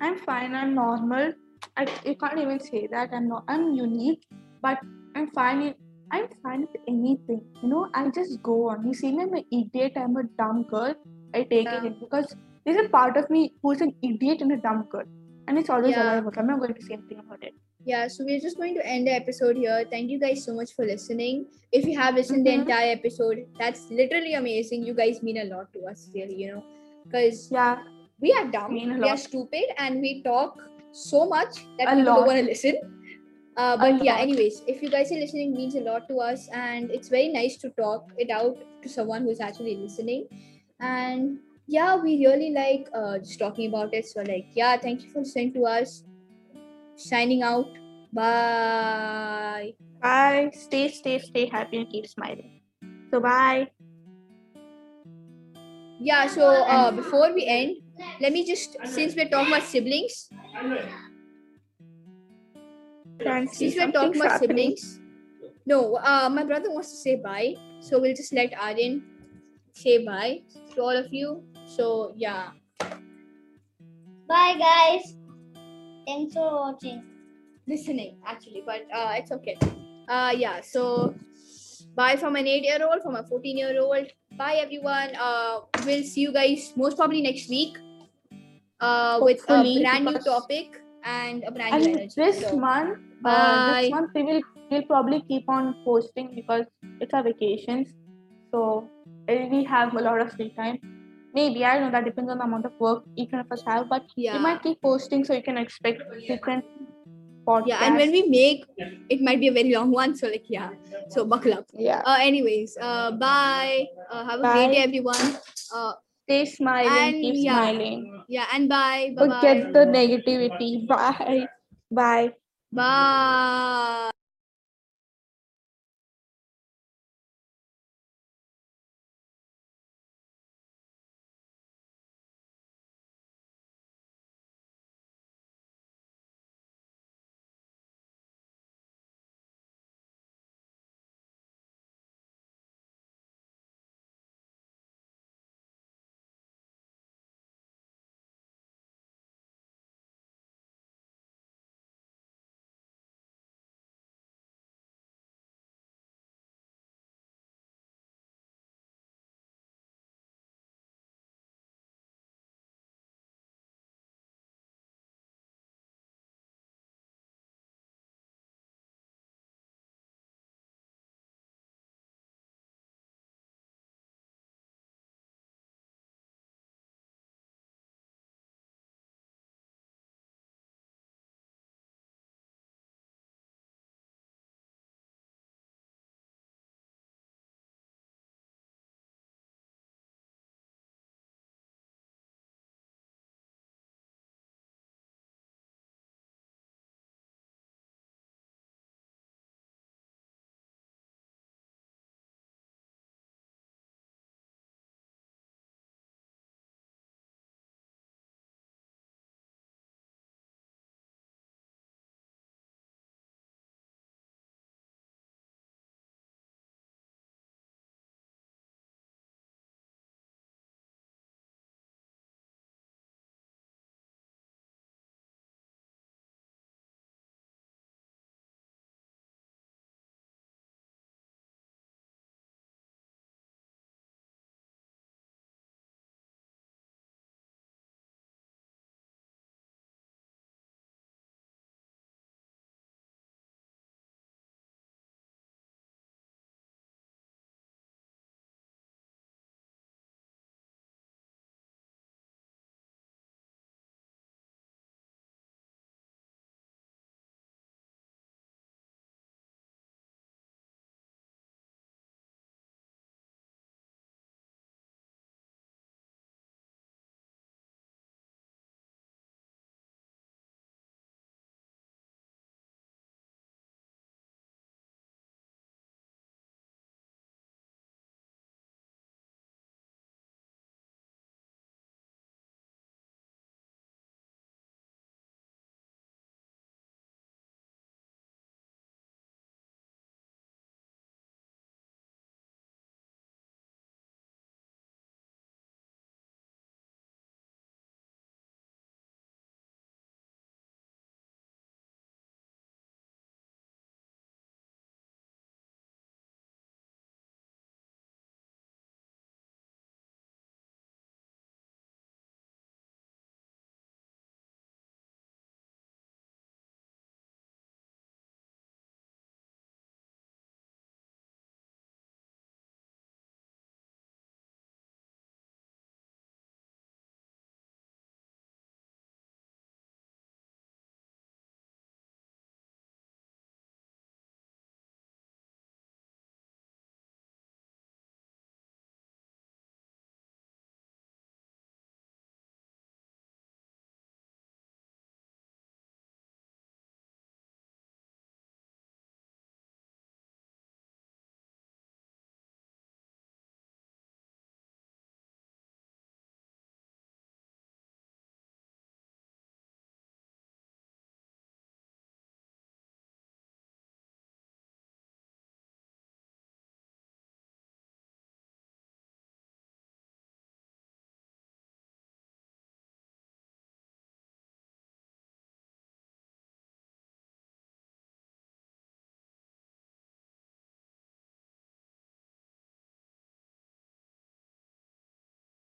I'm fine. I'm normal. I you can't even say that. I'm not. I'm unique, but I'm fine. In, I'm fine with anything. You know, I just go on. You see me, I'm an idiot. I'm a dumb girl. I take Yeah. it in because there's a part of me who's an idiot and a dumb girl, and it's always Yeah. alive. I'm not going to say anything about it. yeah so we're just going to end the episode here thank you guys so much for listening if you have listened the Mhm. entire episode that's literally amazing you guys mean a lot to us really you know because Yeah, we are dumb we are stupid and we talk so much that A people lot. don't want to listen uh, but yeah lot. anyways if you guys are listening it means a lot to us and it's very nice to talk it out to someone who's actually listening and yeah we really like uh, just talking about it so like yeah thank you for listening to us signing out bye bye. Stay, stay, stay happy and keep smiling. So bye. yeah so uh, before we end let me just since we're talking about siblings Fancy since we're talking about happening. siblings no uh my brother wants to say bye so we'll just let aryan say bye to all of you so yeah Bye, guys. Thanks for watching. listening actually, but uh, it's okay. Uh, yeah. So bye from an eight-year-old, from a fourteen-year-old. Bye everyone. Uh, we'll see you guys most probably next week. Uh, with a brand new topic and a brand new And energy. this So, month, uh, this month we will we'll probably keep on posting because it's our vacations. So uh, we have a lot of free time. Maybe I don't know that depends on the amount of work each one of us have, but yeah. we might keep posting so you can expect different podcasts. yeah, and when we make it might be a very long one. So like yeah. So buckle up. yeah, Uh, anyways, uh, bye. Uh, have a Bye. great day, everyone. Uh, stay smiling, and keep yeah. smiling. yeah, and bye. Bye. Forget the negativity. Bye. Bye. Bye.